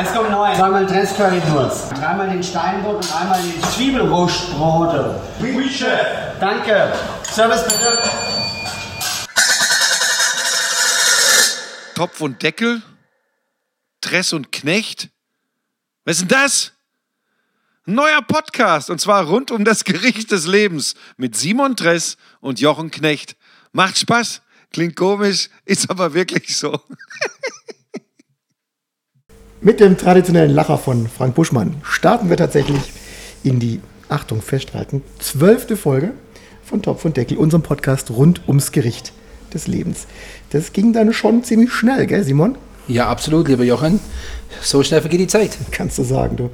Es kommt neu. Zweimal Dress Currywurst. Dreimal den Steinbrot und einmal die Zwiebelrostbrote. Oui, Chef. Danke. Service bitte. Topf und Deckel? Dress und Knecht? Was ist denn das? Ein neuer Podcast und zwar rund um das Gericht des Lebens mit Simon Dress und Jochen Knecht. Macht Spaß, klingt komisch, ist aber wirklich so. Mit dem traditionellen Lacher von Frank Buschmann starten wir tatsächlich in die, Achtung, festhalten, zwölfte Folge von Topf und Deckel, unserem Podcast rund ums Gericht des Lebens. Das ging dann schon ziemlich schnell, gell, Simon? Ja, absolut, lieber Jochen. So schnell vergeht die Zeit. Kannst du sagen, du.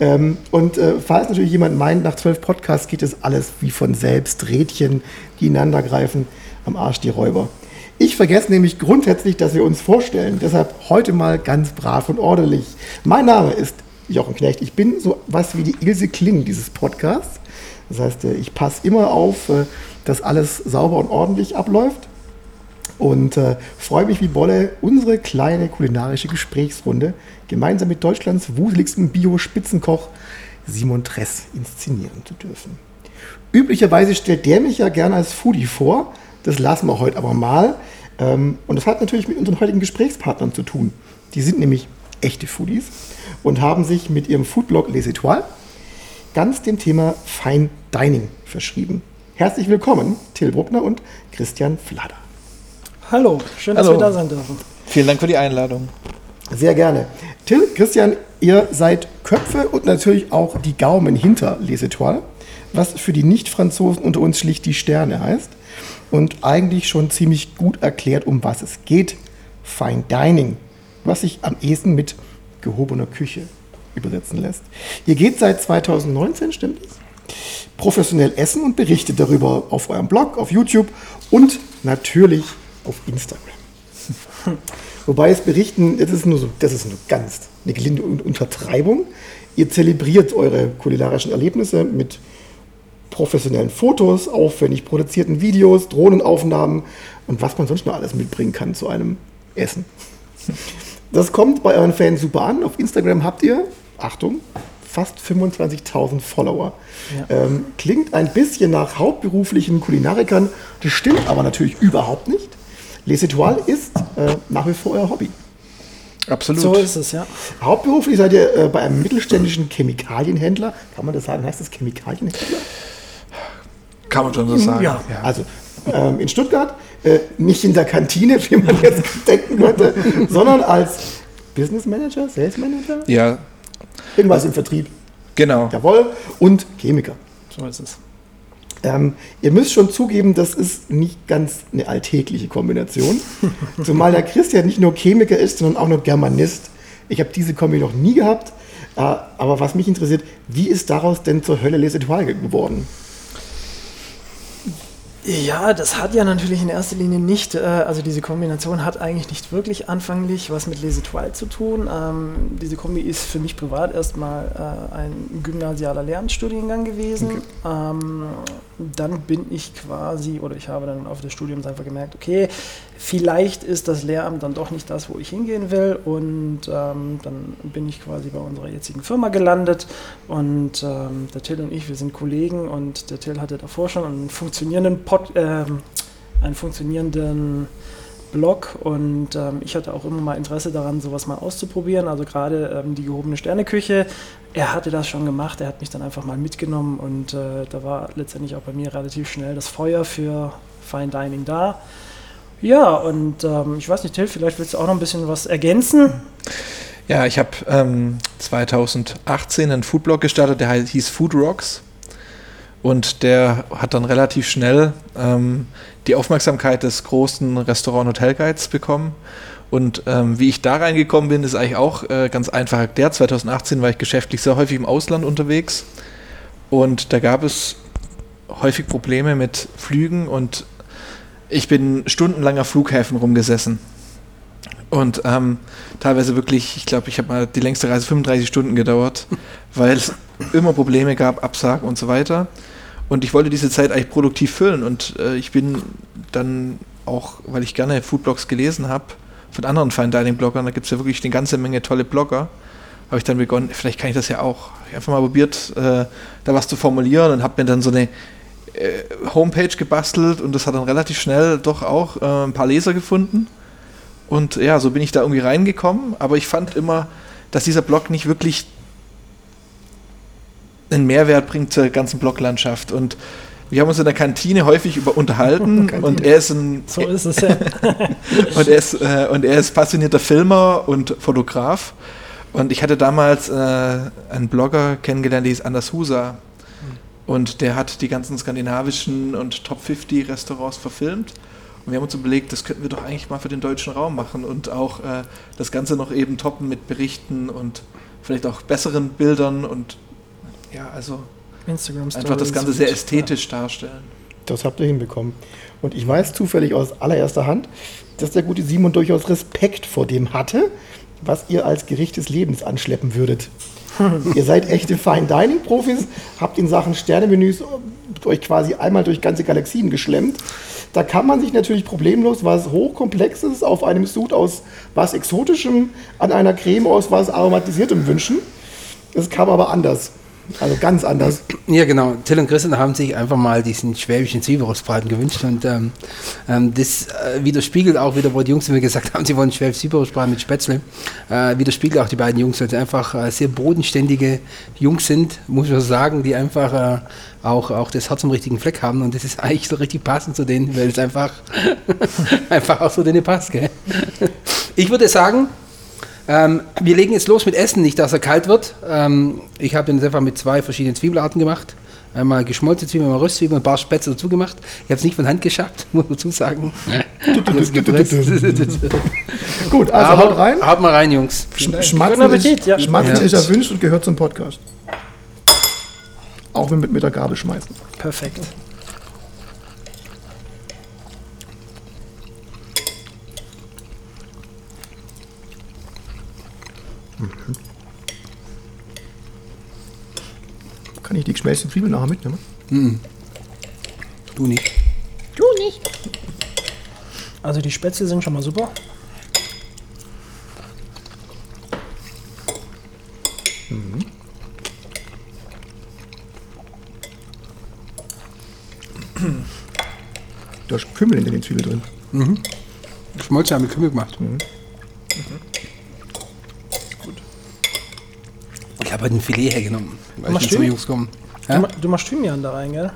Ähm, und äh, falls natürlich jemand meint, nach zwölf Podcasts geht es alles wie von selbst, Rädchen, die ineinander greifen, am Arsch die Räuber. Ich vergesse nämlich grundsätzlich, dass wir uns vorstellen. Deshalb heute mal ganz brav und ordentlich. Mein Name ist Jochen Knecht. Ich bin so was wie die Ilse Kling dieses Podcasts. Das heißt, äh, ich passe immer auf, äh, dass alles sauber und ordentlich abläuft. Und äh, freue mich wie Bolle, unsere kleine kulinarische Gesprächsrunde gemeinsam mit Deutschlands wuseligsten Bio-Spitzenkoch Simon Tress inszenieren zu dürfen. Üblicherweise stellt der mich ja gerne als Foodie vor. Das lassen wir heute aber mal. Ähm, und das hat natürlich mit unseren heutigen Gesprächspartnern zu tun. Die sind nämlich echte Foodies und haben sich mit ihrem Foodblog Les Etoiles ganz dem Thema Fine Dining verschrieben. Herzlich willkommen, Till Bruckner und Christian Flader. Hallo, schön, dass Hallo. wir da sein dürfen. Vielen Dank für die Einladung. Sehr gerne. Till, Christian, ihr seid Köpfe und natürlich auch die Gaumen hinter Les Etoiles, was für die Nicht-Franzosen unter uns schlicht die Sterne heißt und eigentlich schon ziemlich gut erklärt, um was es geht. Fine Dining, was sich am ehesten mit gehobener Küche übersetzen lässt. Ihr geht seit 2019, stimmt es? Professionell essen und berichtet darüber auf eurem Blog, auf YouTube und natürlich auf Instagram. Wobei es berichten, das ist nur so, das ist nur ganz eine gelinde Un- Untertreibung. Ihr zelebriert eure kulinarischen Erlebnisse mit professionellen Fotos, aufwendig produzierten Videos, Drohnenaufnahmen und was man sonst noch alles mitbringen kann zu einem Essen. Das kommt bei euren Fans super an. Auf Instagram habt ihr, Achtung, fast 25.000 Follower. Ähm, klingt ein bisschen nach hauptberuflichen Kulinarikern, das stimmt aber natürlich überhaupt nicht. Les Etoiles ist äh, nach wie vor euer Hobby. Absolut. So ist es, ja. Hauptberuflich seid ihr äh, bei einem mittelständischen Chemikalienhändler. Kann man das sagen? Heißt das Chemikalienhändler? Kann man schon so sagen. Ja, also ähm, in Stuttgart, äh, nicht in der Kantine, wie man jetzt denken könnte, sondern als Business Manager, Sales Manager, Ja, irgendwas im Vertrieb. genau. Jawohl. Und Chemiker. So ist es. Ähm, ihr müsst schon zugeben, das ist nicht ganz eine alltägliche Kombination. Zumal der Christian nicht nur Chemiker ist, sondern auch noch Germanist. Ich habe diese Kombi noch nie gehabt. Äh, aber was mich interessiert, wie ist daraus denn zur Hölle Les Etoiles geworden? Ja, das hat ja natürlich in erster Linie nicht, äh, also diese Kombination hat eigentlich nicht wirklich anfänglich was mit Les Etoiles zu tun. Ähm, diese Kombi ist für mich privat erstmal äh, ein gymnasialer Lehramtsstudiengang gewesen. Ähm, dann bin ich quasi, oder ich habe dann auf des Studiums einfach gemerkt, okay, vielleicht ist das Lehramt dann doch nicht das, wo ich hingehen will. Und ähm, dann bin ich quasi bei unserer jetzigen Firma gelandet. Und ähm, der Till und ich, wir sind Kollegen und der Till hatte davor schon einen funktionierenden Pod, ähm, einen funktionierenden Blog und ähm, ich hatte auch immer mal Interesse daran, sowas mal auszuprobieren. Also gerade ähm, die gehobene Sterneküche. Er hatte das schon gemacht, er hat mich dann einfach mal mitgenommen und äh, da war letztendlich auch bei mir relativ schnell das Feuer für Fine Dining da. Ja, und ähm, ich weiß nicht, Till, vielleicht willst du auch noch ein bisschen was ergänzen? Ja, ich habe ähm, 2018 einen Foodblog gestartet, der hieß Food Rocks. Und der hat dann relativ schnell ähm, die Aufmerksamkeit des großen Restaurant-Hotel-Guides bekommen. Und ähm, wie ich da reingekommen bin, ist eigentlich auch äh, ganz einfach erklärt. 2018 war ich geschäftlich sehr häufig im Ausland unterwegs. Und da gab es häufig Probleme mit Flügen und ich bin stundenlang auf Flughäfen rumgesessen. Und ähm, teilweise wirklich, ich glaube, ich habe mal die längste Reise 35 Stunden gedauert, weil es immer Probleme gab, Absagen und so weiter. Und ich wollte diese Zeit eigentlich produktiv füllen. Und äh, ich bin dann auch, weil ich gerne Foodblogs gelesen habe, von anderen Fine Dining Bloggern, da gibt es ja wirklich eine ganze Menge tolle Blogger, habe ich dann begonnen, vielleicht kann ich das ja auch. Ich habe einfach mal probiert, äh, da was zu formulieren und habe mir dann so eine Homepage gebastelt und das hat dann relativ schnell doch auch äh, ein paar Leser gefunden. Und ja, so bin ich da irgendwie reingekommen, aber ich fand immer, dass dieser Blog nicht wirklich einen Mehrwert bringt zur ganzen Bloglandschaft. Und wir haben uns in der Kantine häufig über unterhalten und er ist ein So ist es ja. und er ist, äh, und er ist passionierter Filmer und Fotograf. Und ich hatte damals äh, einen Blogger kennengelernt, der hieß Anders Husa. Und der hat die ganzen skandinavischen und Top 50 Restaurants verfilmt. Und wir haben uns überlegt, das könnten wir doch eigentlich mal für den deutschen Raum machen und auch äh, das Ganze noch eben toppen mit Berichten und vielleicht auch besseren Bildern und ja, also Instagram einfach das Ganze sehr ästhetisch darstellen. Das habt ihr hinbekommen. Und ich weiß zufällig aus allererster Hand, dass der gute Simon durchaus Respekt vor dem hatte, was ihr als Gericht des Lebens anschleppen würdet. ihr seid echte Fine Dining Profis, habt in Sachen Sternemenüs euch quasi einmal durch ganze Galaxien geschlemmt. Da kann man sich natürlich problemlos was Hochkomplexes auf einem Sud aus was Exotischem, an einer Creme aus was Aromatisiertem wünschen. Es kam aber anders. Also ganz anders. Ja, genau. Till und Christian haben sich einfach mal diesen schwäbischen Zwiebelrostbraten gewünscht und ähm, ähm, das äh, widerspiegelt auch wieder, wo die Jungs mir gesagt haben, sie wollen schwäbisch Zwiebelrostbraten mit Spätzle, äh, widerspiegelt auch die beiden Jungs, weil sie einfach äh, sehr bodenständige Jungs sind, muss man sagen, die einfach äh, auch, auch das Herz am richtigen Fleck haben und das ist eigentlich so richtig passend zu denen, weil es einfach, einfach auch so denen passt. Gell? Ich würde sagen, ähm, wir legen jetzt los mit Essen, nicht dass er kalt wird. Ähm, ich habe den einfach mit zwei verschiedenen Zwiebelarten gemacht. Einmal geschmolzene Zwiebeln, einmal Röstzwiebeln, ein paar Spätzle dazu gemacht. Ich habe es nicht von Hand geschafft, muss man dazu sagen. Gut, also Aber haut rein. Haut mal rein, Jungs. Sch- Schmatzen, Guten Appetit, ist, ja. Schmatzen Ja. ist erwünscht und gehört zum Podcast. Auch wenn wir mit der Gabel schmeißen. Perfekt. Ich die Zwiebel nachher mitnehmen? Du nicht. Also die Spätzle sind schon mal super. Du hast Kümmel in den Zwiebeln drin. Schmolze haben mit Kümmel gemacht. Ich habe halt ein Filet hergenommen, weil Machst ich mit so du? Jungs kommen. Du, Ja? ma- du machst Thymian da rein, gell?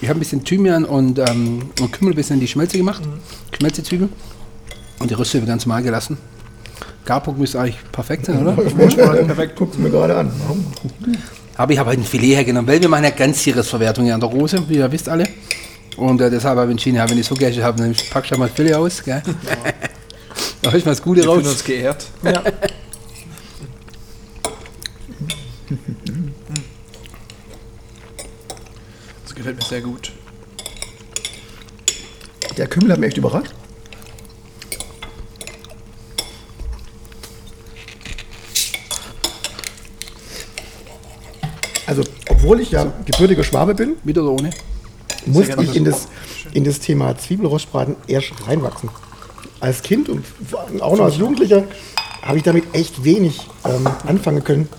Ich habe ein bisschen Thymian und, ähm, und Kümmel ein bisschen in die Schmelze gemacht. Schmelzezwiebel. Und die Röste ganz mal gelassen. Garpunkt müsste eigentlich perfekt sein, oder? Perfekt. Guckt mir gerade an. Aber ich habe halt ein Filet hergenommen, weil wir machen ja Ganzjahresverwertung hier an der Rose, wie ihr wisst alle. Und äh, deshalb habe ich entschieden, ja, wenn ich so Geld habe, dann pack ich mal das Filet aus. Gell? da hol ich mal das Gute Wir raus. uns geehrt. Ja. Gefällt mir sehr gut. Der Kümmel hat mich echt überrascht. Also, obwohl ich ja gebürtiger Schwabe bin, Mit oder ohne? musste gerne ich in das, in das Thema Zwiebelrostbraten erst reinwachsen. Als Kind und auch noch als Jugendlicher habe ich damit echt wenig ähm, anfangen können.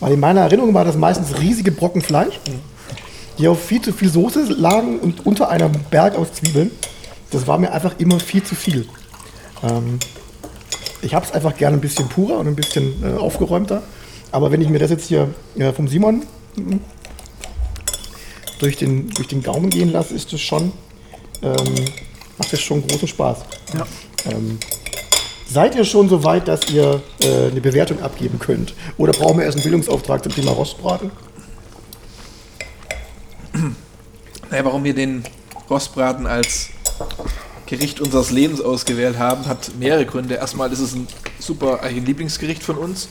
Weil in meiner Erinnerung war das meistens riesige Brocken Fleisch, die auf viel zu viel Soße lagen und unter einem Berg aus Zwiebeln. Das war mir einfach immer viel zu viel. Ähm, ich habe es einfach gerne ein bisschen purer und ein bisschen äh, aufgeräumter. Aber wenn ich mir das jetzt hier äh, vom Simon durch den, durch den Gaumen gehen lasse, ist das schon, ähm, macht das schon großen Spaß. Ja. Ähm, seid ihr schon so weit, dass ihr äh, eine Bewertung abgeben könnt? Oder brauchen wir erst einen Bildungsauftrag zum Thema Rostbraten? Naja, warum wir den Rostbraten als Gericht unseres Lebens ausgewählt haben, hat mehrere Gründe. Erstmal ist es ein super ein Lieblingsgericht von uns.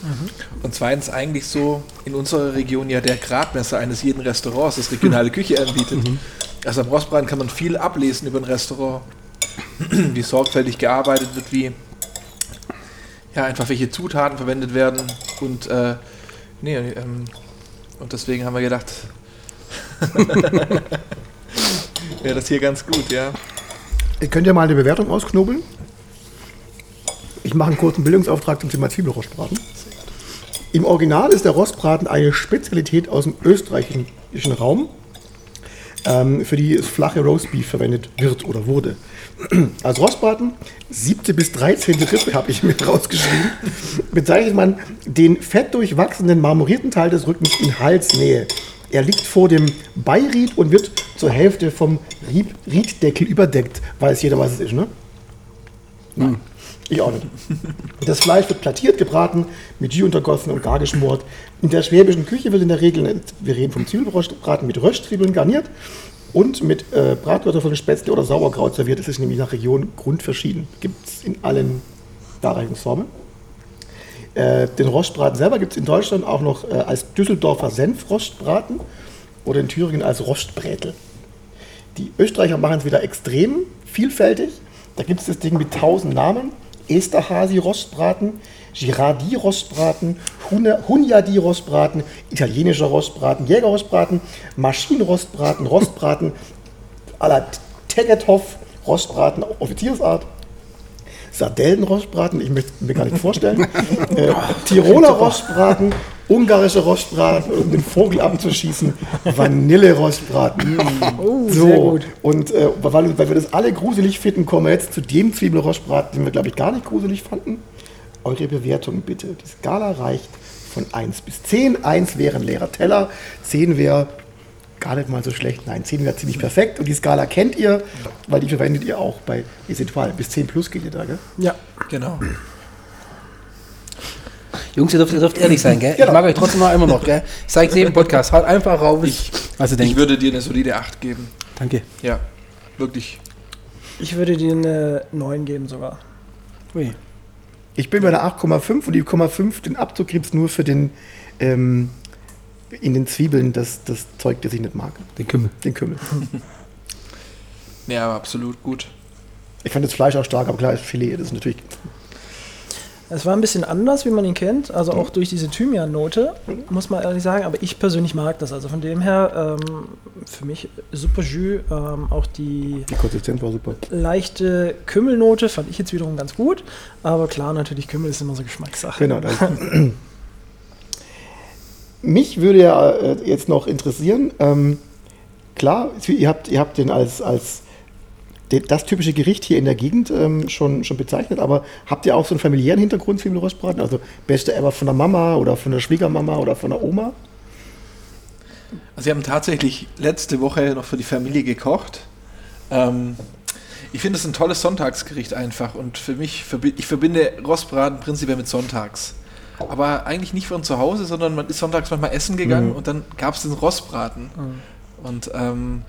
Und zweitens eigentlich so in unserer Region ja der Gradmesser eines jeden Restaurants, das regionale Küche anbietet. Also am Rostbraten kann man viel ablesen über ein Restaurant, wie sorgfältig gearbeitet wird, wie ja einfach welche Zutaten verwendet werden und äh, nee, ähm, und deswegen haben wir gedacht, wäre das hier ganz gut, ja. Ihr könnt ja mal eine Bewertung ausknobeln. Ich mache einen kurzen Bildungsauftrag zum Thema Zwiebelrostbraten. Im Original ist der Rostbraten eine Spezialität aus dem österreichischen Raum, ähm, für die es flache Roastbeef verwendet wird oder wurde. Als Rostbraten, siebte bis 13. Rippe habe ich mir rausgeschrieben, bezeichnet man den fettdurchwachsenen marmorierten Teil des Rückens in Halsnähe. Er liegt vor dem Beiried und wird zur Hälfte vom Ried Rieddeckel überdeckt. Weiß jeder, was es ist, ne? Nein. Ich auch nicht. Das Fleisch wird plattiert, gebraten, mit Jus untergossen und gar geschmort. In der schwäbischen Küche wird in der Regel, wir reden vom Zwiebelbraten, mit Röstzwiebeln garniert und mit äh, Bratkartoffeln, Spätzle oder Sauerkraut serviert. Das ist nämlich nach Region grundverschieden. Gibt es in allen Darreichungsformen. Äh, den Rostbraten selber gibt es in Deutschland auch noch äh, als Düsseldorfer Senfrostbraten oder in Thüringen als Rostbrätel. Die Österreicher machen es wieder extrem vielfältig. Da gibt es das Ding mit tausend Namen. Esterhasi-Rostbraten, Girardi-Rostbraten, Hunyadi-Rostbraten, italienischer Rostbraten, Jäger-Rostbraten, Maschinenrostbraten, Rostbraten à la Tegethoff, Rostbraten, Offiziersart, Sardellenrostbraten, ich möchte mir gar nicht vorstellen, äh, Tiroler Rostbraten, ungarische Rostbraten, um den Vogel abzuschießen, Vanille-Rostbraten. Oh, so, sehr gut. und äh, weil, weil wir das alle gruselig finden, kommen wir jetzt zu dem Zwiebelrostbraten, den wir, glaube ich, gar nicht gruselig fanden. Eure Bewertung bitte. Die Skala reicht von 1 bis 10. 1 wäre ein leerer Teller, 10 wäre gar nicht mal so schlecht. Nein, 10 wäre ziemlich perfekt. Und die Skala kennt ihr, weil die verwendet ihr auch bei Essential. Bis 10 plus geht ihr da, gell? Ja. Genau. Jungs, ihr dürft, ihr dürft ehrlich sein, gell? Genau. Ich mag euch trotzdem noch immer noch, gell? Ich sage es jedem Podcast, haut einfach raus. Ich, was ihr ich denkt. würde dir eine solide 8 geben. Danke. Ja, wirklich. Ich würde dir eine 9 geben sogar. Ui. Ich bin bei der 8,5 und die 0,5, den Abzug gibt es nur für den ähm, in den Zwiebeln, das, das Zeug, das ich nicht mag. Den Kümmel. Den Kümmel. Ja, aber absolut gut. Ich fand das Fleisch auch stark, aber klar, Filet, das ist natürlich. Es war ein bisschen anders, wie man ihn kennt, also auch durch diese Thymian-Note, muss man ehrlich sagen, aber ich persönlich mag das. Also von dem her, ähm, für mich super Jus, ähm, auch die Die Konsistenz war super. leichte Kümmelnote fand ich jetzt wiederum ganz gut, aber klar, natürlich Kümmel ist immer so Geschmackssache. Genau. Das. Mich würde ja äh, jetzt noch interessieren, ähm, klar, ihr habt, ihr habt den als, als das typische Gericht hier in der Gegend ähm, schon, schon bezeichnet, aber habt ihr auch so einen familiären Hintergrund, Zwiebelrostbraten? Also beste ever von der Mama oder von der Schwiegermama oder von der Oma? Also wir haben tatsächlich letzte Woche noch für die Familie gekocht. Ähm, ich finde es ein tolles Sonntagsgericht einfach und für mich, ich verbinde Rostbraten prinzipiell mit Sonntags. Aber eigentlich nicht von zu Hause, sondern man ist sonntags manchmal essen gegangen und dann gab es den Rostbraten. Und ähm,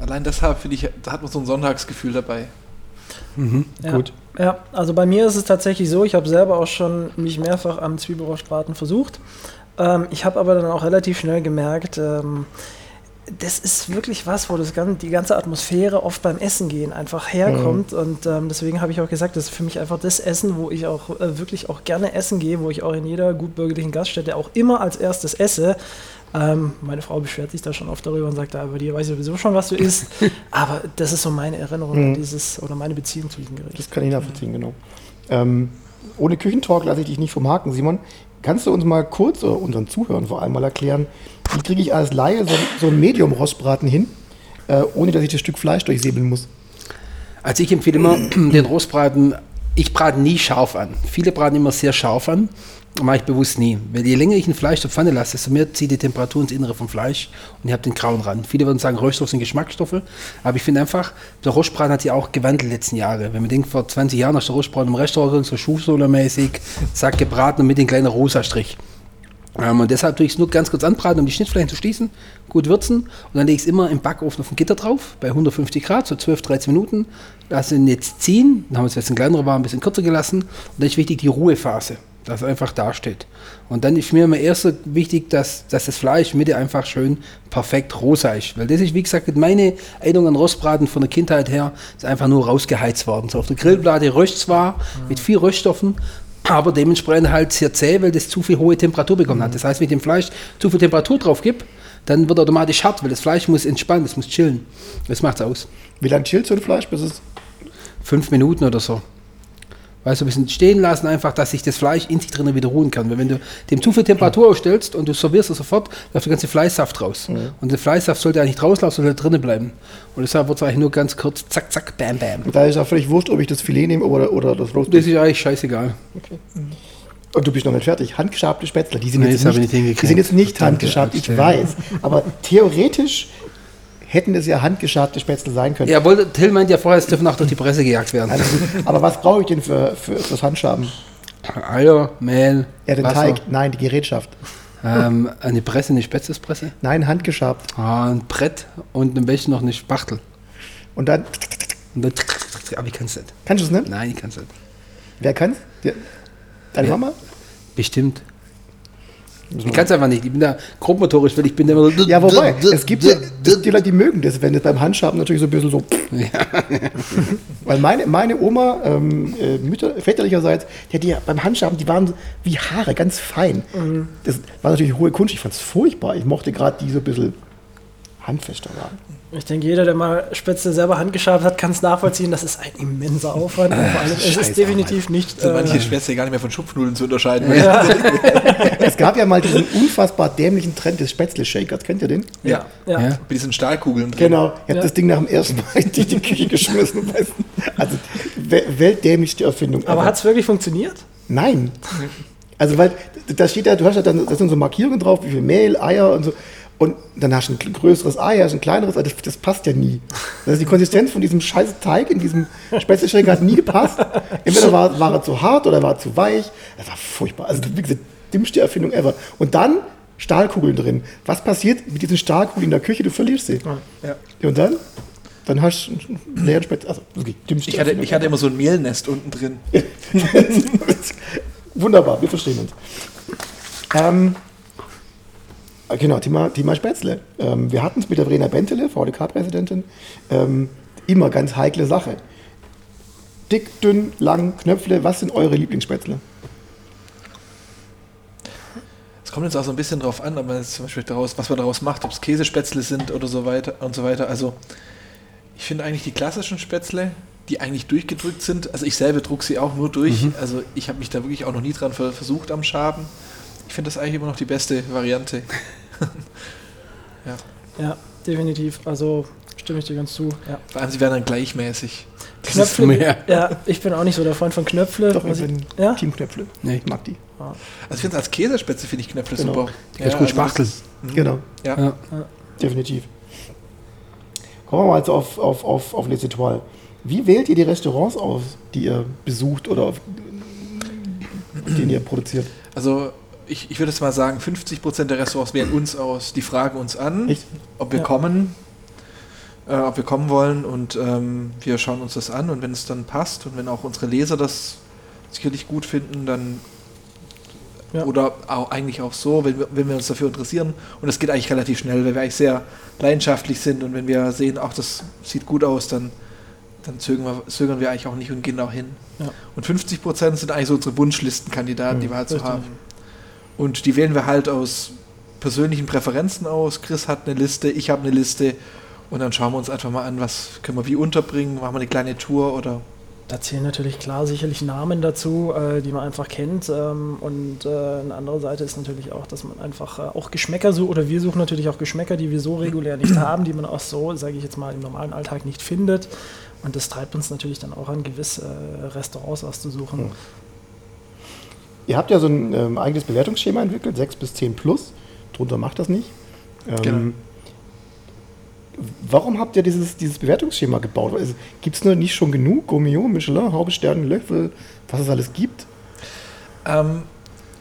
allein deshalb finde ich, da hat man so ein Sonntagsgefühl dabei. Ja. Gut. Ja, also bei mir ist es tatsächlich so, ich habe selber auch schon mich mehrfach am Zwiebelrostbraten versucht. Ähm, ich habe aber dann auch relativ schnell gemerkt, ähm, das ist wirklich was, wo das gan- die ganze Atmosphäre oft beim Essen gehen einfach herkommt. Und ähm, deswegen habe ich auch gesagt, das ist für mich einfach das Essen, wo ich auch äh, wirklich auch gerne essen gehe, wo ich auch in jeder gutbürgerlichen Gaststätte auch immer als erstes esse. Ähm, meine Frau beschwert sich da schon oft darüber und sagt, ah, bei dir weiß ich sowieso schon, was du isst. Aber das ist so meine Erinnerung an dieses oder meine Beziehung zu diesem Gericht. Das kann ich nachvollziehen, genau. Ähm, ohne Küchentalk lasse ich dich nicht vom Haken, Simon. Kannst du uns mal kurz, oder unseren Zuhörern vor allem mal erklären, wie kriege ich als Laie so, so einen Medium-Rostbraten hin, äh, ohne dass ich das Stück Fleisch durchsäbeln muss? Also ich empfehle immer den Rostbraten, ich brate nie scharf an. Viele braten immer sehr scharf an, mache ich bewusst nie. Weil je länger ich ein Fleisch zur Pfanne lasse, desto mehr zieht die Temperatur ins Innere vom Fleisch und ihr habt den grauen Rand. Viele würden sagen, Röststoffe sind Geschmacksstoffe, aber ich finde einfach, der Rostbraten hat sich auch gewandelt in den letzten Jahren. Wenn man denkt, vor 20 Jahren hast du Rostbraten im Restaurant, so Schuhsohle-mäßig, zack, gebraten und mit dem kleinen rosa Strich. Ähm, und deshalb tue ich es nur ganz kurz anbraten, um die Schnittflächen zu schließen, gut würzen und dann lege ich es immer im Backofen auf dem Gitter drauf, bei 150 Grad, so 12, 13 Minuten. Lasse ihn jetzt ziehen, dann haben wir es jetzt in kleinerer war ein bisschen kürzer gelassen und dann ist wichtig die Ruhephase, dass er einfach dasteht. Und dann ist mir immer erst so wichtig, dass, dass das Fleisch Mitte einfach schön perfekt rosa ist, weil das ist, wie gesagt, meine Erinnerung an Rostbraten von der Kindheit her, ist einfach nur rausgeheizt worden. So auf der Grillplatte röst zwar mit viel Röststoffen, aber dementsprechend halt sehr zäh, weil das zu viel hohe Temperatur bekommen hat. Das heißt, wenn ich dem Fleisch zu viel Temperatur drauf gebe, dann wird er automatisch hart, weil das Fleisch muss entspannen, es muss chillen. Das macht's aus. Wie lange chillt so ein Fleisch, bis es. Fünf Minuten oder so. Weißt du, ein bisschen stehen lassen, einfach, dass sich das Fleisch in sich drinnen wieder ruhen kann. Weil wenn du dem zu viel Temperatur ausstellst und du servierst es sofort, läuft der ganze Fleischsaft raus. Und der Fleischsaft sollte eigentlich nicht rauslaufen, sollte drinnen bleiben. Und deshalb wird es eigentlich nur ganz kurz, zack, zack, bam, bam. Da ist auch völlig wurscht, ob ich das Filet nehme oder, oder das Das Roastbeef. ist eigentlich scheißegal. Und du bist noch nicht fertig. Handgeschabte Spätzle, die sind, Nee, jetzt, das nicht, die sind jetzt nicht handgeschabt, ich weiß. Aber theoretisch hätten es ja handgeschabte Spätzle sein können. Ja, wollte, Till meint ja vorher, es dürfen auch durch die Presse gejagt werden. Also, aber was brauche ich denn für, für fürs Handschaben? Eier, Mehl, Ja, den Wasser, Teig, nein, die Gerätschaft. ähm, eine Presse, eine Spätzlespresse, Nein, handgeschabt. ah, ein Brett und am besten noch eine Spachtel. Und dann, Und dann, aber ich kann es nicht. kannst du es nicht? Nein, ich kann es nicht. Wer kann's? Ja. Deine Ja. Mama? Bestimmt. Ich kann es einfach nicht. Ich bin da grobmotorisch, weil ich bin da immer so. Ja, wobei, es gibt ja die Leute, die mögen das, wenn das beim Handschaben natürlich so ein bisschen so. Weil meine, meine Oma, ähm, äh, Mütter, väterlicherseits, die hat die beim Handschaben, die waren so wie Haare, ganz fein. Das war natürlich hohe Kunst, ich fand es furchtbar. Ich mochte gerade die so ein bisschen handfester waren. Ich denke, jeder, der mal Spätzle selber handgeschabt hat, kann es nachvollziehen. Das ist ein immenser Aufwand. Und vor allem, es ist definitiv nicht. Sind Äh, manche Spätzle gar nicht mehr von Schupfnudeln zu unterscheiden. Es gab ja mal diesen unfassbar dämlichen Trend des Spätzle-Shakers, kennt ihr den? ja, ja. Ja. Mit diesen Stahlkugeln drin. Genau, ich habe Ja. das Ding nach dem ersten Mal in die Küche geschmissen. Also we- weltdämlichste Erfindung. Aber ever. hat es wirklich funktioniert? Nein. Also, weil da steht da, du hast ja dann, da sind so Markierungen drauf, wie viel Mehl, Eier und so. Und dann hast du ein größeres Ei, hast ein kleineres Ei, das, das passt ja nie. Also die Konsistenz von diesem scheiß Teig in diesem Spätzleschenker hat nie gepasst. Entweder war, war er zu hart oder war er zu weich. Das war furchtbar. Also wie gesagt, dümmste Erfindung ever. Und dann Stahlkugeln drin. Was passiert mit diesen Stahlkugeln in der Küche? Du verlierst sie. Ja. Und dann? Dann hast du einen leeren Spätzle. Also dümmste Ich hatte, ich hatte immer so ein Mehlnest unten drin. Wunderbar, wir verstehen uns. Ähm, äh, genau, Thema, Thema Spätzle. Ähm, wir hatten es mit der Verena Bentele, VDK-Präsidentin, ähm, immer ganz heikle Sache. Dick, dünn, lang, Knöpfle, was sind eure Lieblingsspätzle? Es kommt jetzt auch so ein bisschen drauf an, jetzt zum Beispiel daraus, was man daraus macht, ob es Käsespätzle sind oder so weiter und so weiter. Also ich finde eigentlich die klassischen Spätzle, die eigentlich durchgedrückt sind, also ich selber druck sie auch nur durch, also ich habe mich da wirklich auch noch nie dran ver- versucht am Schaben. Ich finde das eigentlich immer noch die beste Variante. Ja, definitiv. Also stimme ich dir ganz zu. Ja. Vor allem, sie werden dann gleichmäßig. Knöpfle, mehr. ja, ich bin auch nicht so der Freund von Knöpfle. Doch, ich Was ich- bin ja? Team Knöpfle. Nee. Ich mag die. Also ich finde als Käsespätzle finde ich Knöpfle Genau. super. Die du gut spachteln. das- Genau, Ja. Ja. definitiv. Kommen wir mal also auf, auf, auf, auf Les Etoiles. Wie wählt ihr die Restaurants aus, die ihr besucht oder auf denen ihr produziert? Also ich, ich würde jetzt mal sagen, 50% der Restaurants wählen uns aus. Die fragen uns an, Echt? ob wir Ja. kommen, äh, ob wir kommen wollen und ähm, wir schauen uns das an und wenn es dann passt und wenn auch unsere Leser das sicherlich gut finden, dann Ja. oder auch, eigentlich auch so, wenn wir, wenn wir uns dafür interessieren und das geht eigentlich relativ schnell, weil wir eigentlich sehr leidenschaftlich sind und wenn wir sehen, auch das sieht gut aus, dann, dann zögern, wir, zögern wir eigentlich auch nicht und gehen auch hin. Ja. Und 50% sind eigentlich so unsere Wunschlistenkandidaten, die wir halt so richtig. haben. Und die wählen wir halt aus persönlichen Präferenzen aus. Chris hat eine Liste, ich habe eine Liste. Und dann schauen wir uns einfach mal an, was können wir wie unterbringen. Machen wir eine kleine Tour oder. Da zählen natürlich klar sicherlich Namen dazu, äh, die man einfach kennt. Ähm, und äh, eine andere Seite ist natürlich auch, dass man einfach äh, auch Geschmäcker sucht, oder wir suchen natürlich auch Geschmäcker, die wir so regulär nicht haben, die man auch so, sage ich jetzt mal, im normalen Alltag nicht findet. Und das treibt uns natürlich dann auch an, gewisse äh, Restaurants auszusuchen. Ihr habt ja so ein ähm, eigenes Bewertungsschema entwickelt, 6 bis 10 plus. Drunter macht das nicht. Ähm, Genau. Warum habt ihr dieses, dieses Bewertungsschema gebaut? Also, gibt es nur nicht schon genug? Gourmillon, Michelin, Haube, Sterne, Löffel, was es alles gibt? Ähm,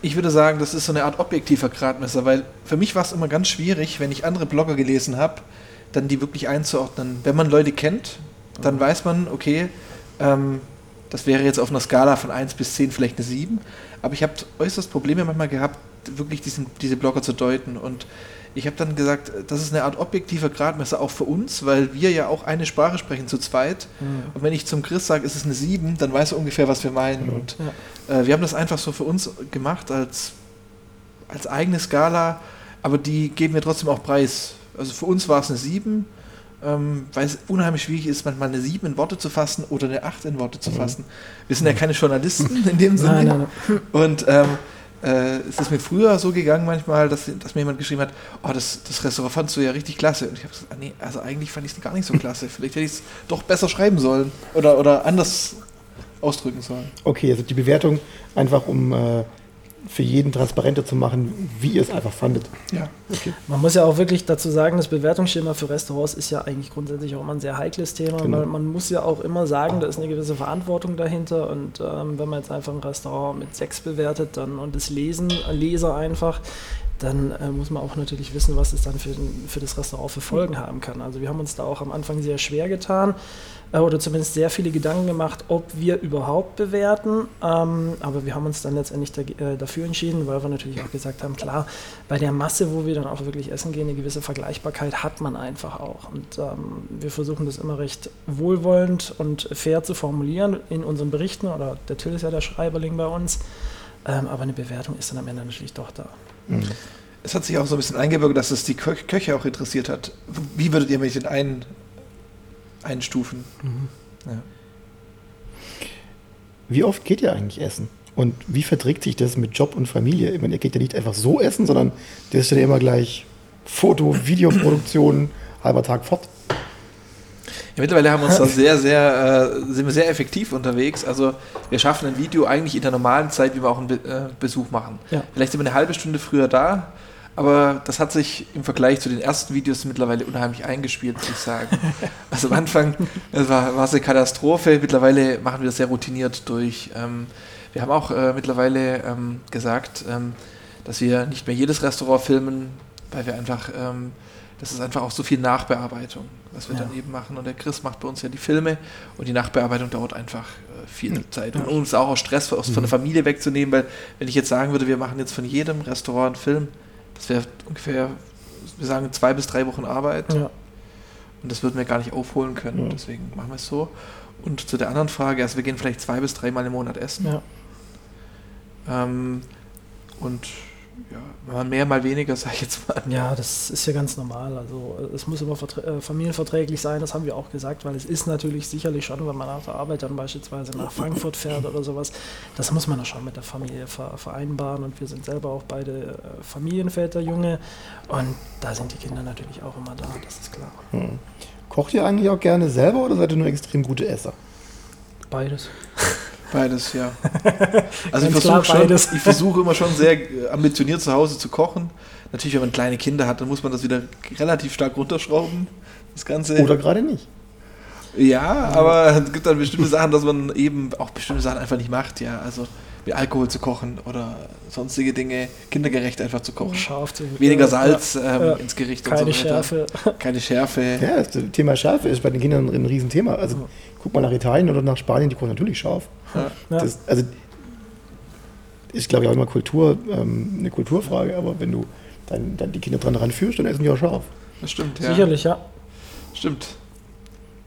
ich würde sagen, das ist so eine Art objektiver Gradmesser, weil für mich war es immer ganz schwierig, wenn ich andere Blogger gelesen habe, dann die wirklich einzuordnen. Wenn man Leute kennt, dann weiß man, okay, ähm, das wäre jetzt auf einer Skala von 1 bis 10 vielleicht eine 7, aber ich habe äußerst Probleme manchmal gehabt, wirklich diesen, diese Blogger zu deuten und ich habe dann gesagt, das ist eine Art objektiver Gradmesser auch für uns, weil wir ja auch eine Sprache sprechen zu zweit. Und wenn ich zum Chris sage, es ist eine 7, dann weiß er ungefähr, was wir meinen. Und äh, wir haben das einfach so für uns gemacht als, als eigene Skala, aber die geben wir trotzdem auch preis. Also für uns war es eine 7, ähm, weil es unheimlich schwierig ist, manchmal eine 7 in Worte zu fassen oder eine 8 in Worte zu fassen. Wir sind ja keine Journalisten in dem Sinne. Nein, nein, nein. Und ähm, äh, es ist mir früher so gegangen manchmal, dass, dass mir jemand geschrieben hat, oh, das, das Restaurant fandst du ja richtig klasse. Und ich habe gesagt, ah, nee, also eigentlich fand ich es gar nicht so klasse. Vielleicht hätte ich es doch besser schreiben sollen oder, oder anders ausdrücken sollen. Okay, also die Bewertung einfach um äh, für jeden transparenter zu machen, wie ihr es einfach fandet. Ja. Okay. Man muss ja auch wirklich dazu sagen, das Bewertungsschema für Restaurants ist ja eigentlich grundsätzlich auch immer ein sehr heikles Thema, Genau. weil man muss ja auch immer sagen, da ist eine gewisse Verantwortung dahinter und ähm, wenn man jetzt einfach ein Restaurant mit sechs bewertet dann und das Lesen, Leser einfach, dann äh, muss man auch natürlich wissen, was es dann für, für das Restaurant für Folgen haben kann. Also wir haben uns da auch am Anfang sehr schwer getan äh, oder zumindest sehr viele Gedanken gemacht, ob wir überhaupt bewerten. Ähm, aber wir haben uns dann letztendlich da, äh, dafür entschieden, weil wir natürlich auch gesagt haben, klar, bei der Masse, wo wir dann auch wirklich essen gehen, eine gewisse Vergleichbarkeit hat man einfach auch. Und ähm, wir versuchen das immer recht wohlwollend und fair zu formulieren in unseren Berichten. Oder der Till ist ja der Schreiberling bei uns. Ähm, aber eine Bewertung ist dann am Ende natürlich doch da. Es hat sich auch so ein bisschen eingebürgert, dass es die Kö Köche auch interessiert hat. Wie würdet ihr mich denn ein, einstufen? Ja. Wie oft geht ihr eigentlich essen? Und wie verträgt sich das mit Job und Familie? Ich meine, ihr geht ja nicht einfach so essen, sondern das ist ja immer gleich Foto, Videoproduktion, halber Tag fort. Ja, mittlerweile haben wir uns da sehr, sehr, äh, sind wir sehr effektiv unterwegs. Also wir schaffen ein Video eigentlich in der normalen Zeit, wie wir auch einen Be äh, Besuch machen. Ja. Vielleicht sind wir eine halbe Stunde früher da, aber das hat sich im Vergleich zu den ersten Videos mittlerweile unheimlich eingespielt, muss ich sagen. Also am Anfang war, war es eine Katastrophe, mittlerweile machen wir das sehr routiniert durch. Ähm, wir haben auch äh, mittlerweile ähm, gesagt, ähm, dass wir nicht mehr jedes Restaurant filmen, weil wir einfach, ähm, das ist einfach auch so viel Nachbearbeitung, was wir Ja. dann eben machen. Und der Chris macht bei uns ja die Filme und die Nachbearbeitung dauert einfach äh, viel Zeit. Und um uns auch aus Stress aus, von der Familie wegzunehmen, weil wenn ich jetzt sagen würde, wir machen jetzt von jedem Restaurant einen Film, das wäre ungefähr, wir sagen, zwei bis drei Wochen Arbeit. Ja. Und das würden wir gar nicht aufholen können. Ja. Deswegen machen wir es so. Und zu der anderen Frage, also wir gehen vielleicht zwei bis dreimal im Monat essen. Ja. Ähm, und ja, mal mehr, mal weniger, sage ich jetzt mal. Ja, das ist ja ganz normal. Also es muss immer äh, familienverträglich sein, das haben wir auch gesagt, weil es ist natürlich sicherlich schon, wenn man nach der Arbeit dann beispielsweise nach Frankfurt fährt oder sowas, das muss man dann schon mit der Familie ver vereinbaren und wir sind selber auch beide äh, Familienväter, Junge und da sind die Kinder natürlich auch immer da, das ist klar. Kocht ihr eigentlich auch gerne selber oder seid ihr nur extrem gute Esser? Beides. Beides, ja. Also ich versuche schon, beides. ich versuche immer schon sehr ambitioniert zu Hause zu kochen. Natürlich, wenn man kleine Kinder hat, dann muss man das wieder relativ stark runterschrauben. Das Ganze. Oder gerade nicht? Ja, aber es gibt dann bestimmte Sachen, dass man eben auch bestimmte Sachen einfach nicht macht, ja. Also wie Alkohol zu kochen oder sonstige Dinge kindergerecht einfach zu kochen. Scharf zu Weniger Salz ja, ähm, ja. ins Gericht Keine und so weiter. Schärfe. Keine Schärfe. Ja, das Thema Schärfe ist bei den Kindern ein Riesenthema. Also guck mal nach Italien oder nach Spanien, die kochen natürlich scharf. Ja. Ja. Das, also ist, glaube ich, auch immer Kultur, ähm, eine Kulturfrage, aber wenn du dann, dann die Kinder dran ranführst, dann essen die auch scharf. Das stimmt, ja. Sicherlich, ja. Stimmt.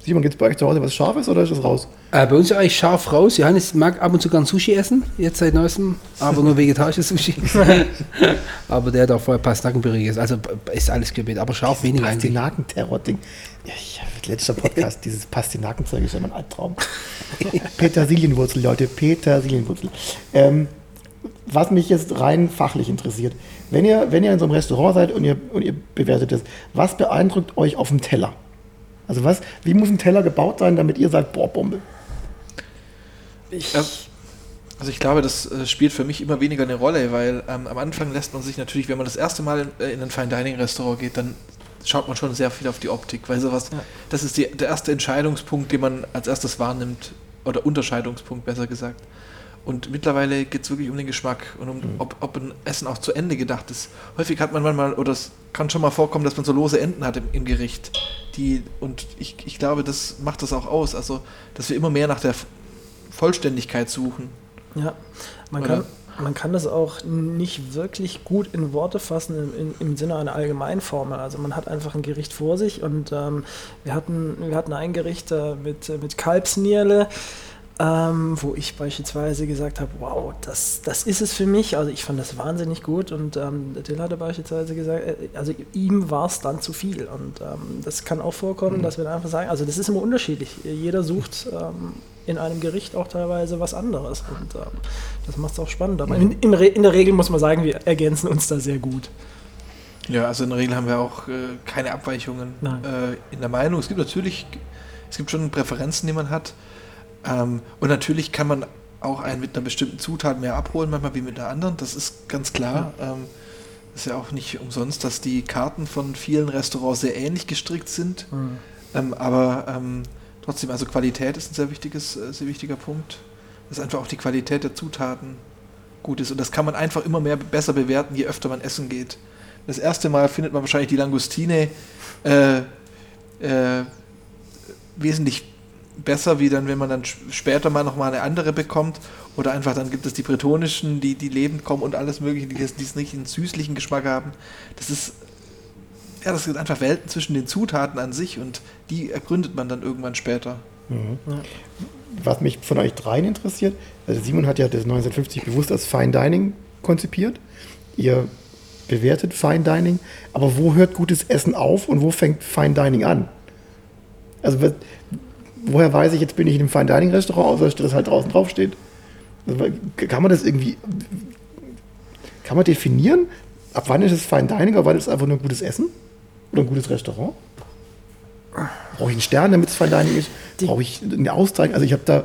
Simon, gibt es bei euch zu Hause was Scharfes oder ist das raus? Äh, bei uns ist eigentlich scharf raus. Johannes mag ab und zu gern Sushi essen, jetzt seit neuestem, aber nur vegetarisches Sushi. aber der hat auch vorher Pastinakenpüree gegessen. Also ist alles gebet, aber scharf weniger eigentlich. Pastinaken-Terror-Ding. Ja, ich, letzter Podcast, dieses Pastinakenzeug ist ja mein Albtraum. Petersilienwurzel, Leute, Petersilienwurzel. Ähm, was mich jetzt rein fachlich interessiert, wenn ihr, wenn ihr in so einem Restaurant seid und ihr, und ihr bewertet es, was beeindruckt euch auf dem Teller? Also was, wie muss ein Teller gebaut sein, damit ihr sagt, boah, Bombe? Ich, Ja. Also ich glaube, das äh, spielt für mich immer weniger eine Rolle, weil ähm, am Anfang lässt man sich natürlich, wenn man das erste Mal in, äh, in ein Fine Dining Restaurant geht, dann schaut man schon sehr viel auf die Optik, weil sowas, Ja. das ist die, der erste Entscheidungspunkt, den man als erstes wahrnimmt, oder Unterscheidungspunkt besser gesagt. Und mittlerweile geht es wirklich um den Geschmack und um, ob, ob ein Essen auch zu Ende gedacht ist. Häufig hat man manchmal, oder es kann schon mal vorkommen, dass man so lose Enden hat im, im Gericht. Die, und ich, ich glaube, das macht das auch aus. Also, dass wir immer mehr nach der Vollständigkeit suchen. Ja, man Oder? kann, man kann das auch nicht wirklich gut in Worte fassen im, in, im Sinne einer Allgemeinformel. Also man hat einfach ein Gericht vor sich und ähm, wir, hatten, wir hatten ein Gericht äh, mit, äh, mit Kalbsnierle. Ähm, wo ich beispielsweise gesagt habe, wow, das, das ist es für mich. Also ich fand das wahnsinnig gut und ähm, Till hatte beispielsweise gesagt, äh, also ihm war es dann zu viel. Und ähm, das kann auch vorkommen, Mhm. dass wir dann einfach sagen, also das ist immer unterschiedlich. Jeder sucht ähm, in einem Gericht auch teilweise was anderes und ähm, das macht es auch spannend. Aber in, in, Re- in der Regel muss man sagen, wir ergänzen uns da sehr gut. Ja, also in der Regel haben wir auch äh, keine Abweichungen äh, in der Meinung. Es gibt natürlich, es gibt schon Präferenzen, die man hat. Ähm, und natürlich kann man auch einen mit einer bestimmten Zutat mehr abholen, manchmal wie mit einer anderen. Das ist ganz klar. Ähm, ist ja auch nicht umsonst, dass die Karten von vielen Restaurants sehr ähnlich gestrickt sind. Ähm, aber ähm, trotzdem, also Qualität ist ein sehr wichtiges, äh, sehr wichtiger Punkt. Dass einfach auch die Qualität der Zutaten gut ist. Und das kann man einfach immer mehr besser bewerten, je öfter man essen geht. Das erste Mal findet man wahrscheinlich die Langustine äh, äh, wesentlich besser, wie dann, wenn man dann später mal nochmal eine andere bekommt. Oder einfach dann gibt es die bretonischen, die, die lebend kommen und alles mögliche, die es nicht einen süßlichen Geschmack haben. Das ist, ja, das sind einfach Welten zwischen den Zutaten an sich und die ergründet man dann irgendwann später. Was mich von euch dreien interessiert, also Simon hat ja das 1950 bewusst als Fine Dining konzipiert. Ihr bewertet Fine Dining, aber wo hört gutes Essen auf und wo fängt Fine Dining an? Also was- woher weiß ich, jetzt bin ich in einem Fine Dining Restaurant, außer dass das halt draußen draufsteht? Also, kann man das irgendwie, kann man definieren, ab wann ist es Fine Dining, ab wann ist es einfach nur ein gutes Essen oder ein gutes Restaurant? Brauche ich einen Stern, damit es Fine Dining ist? Brauche ich eine Auszeichnung? Also ich habe da,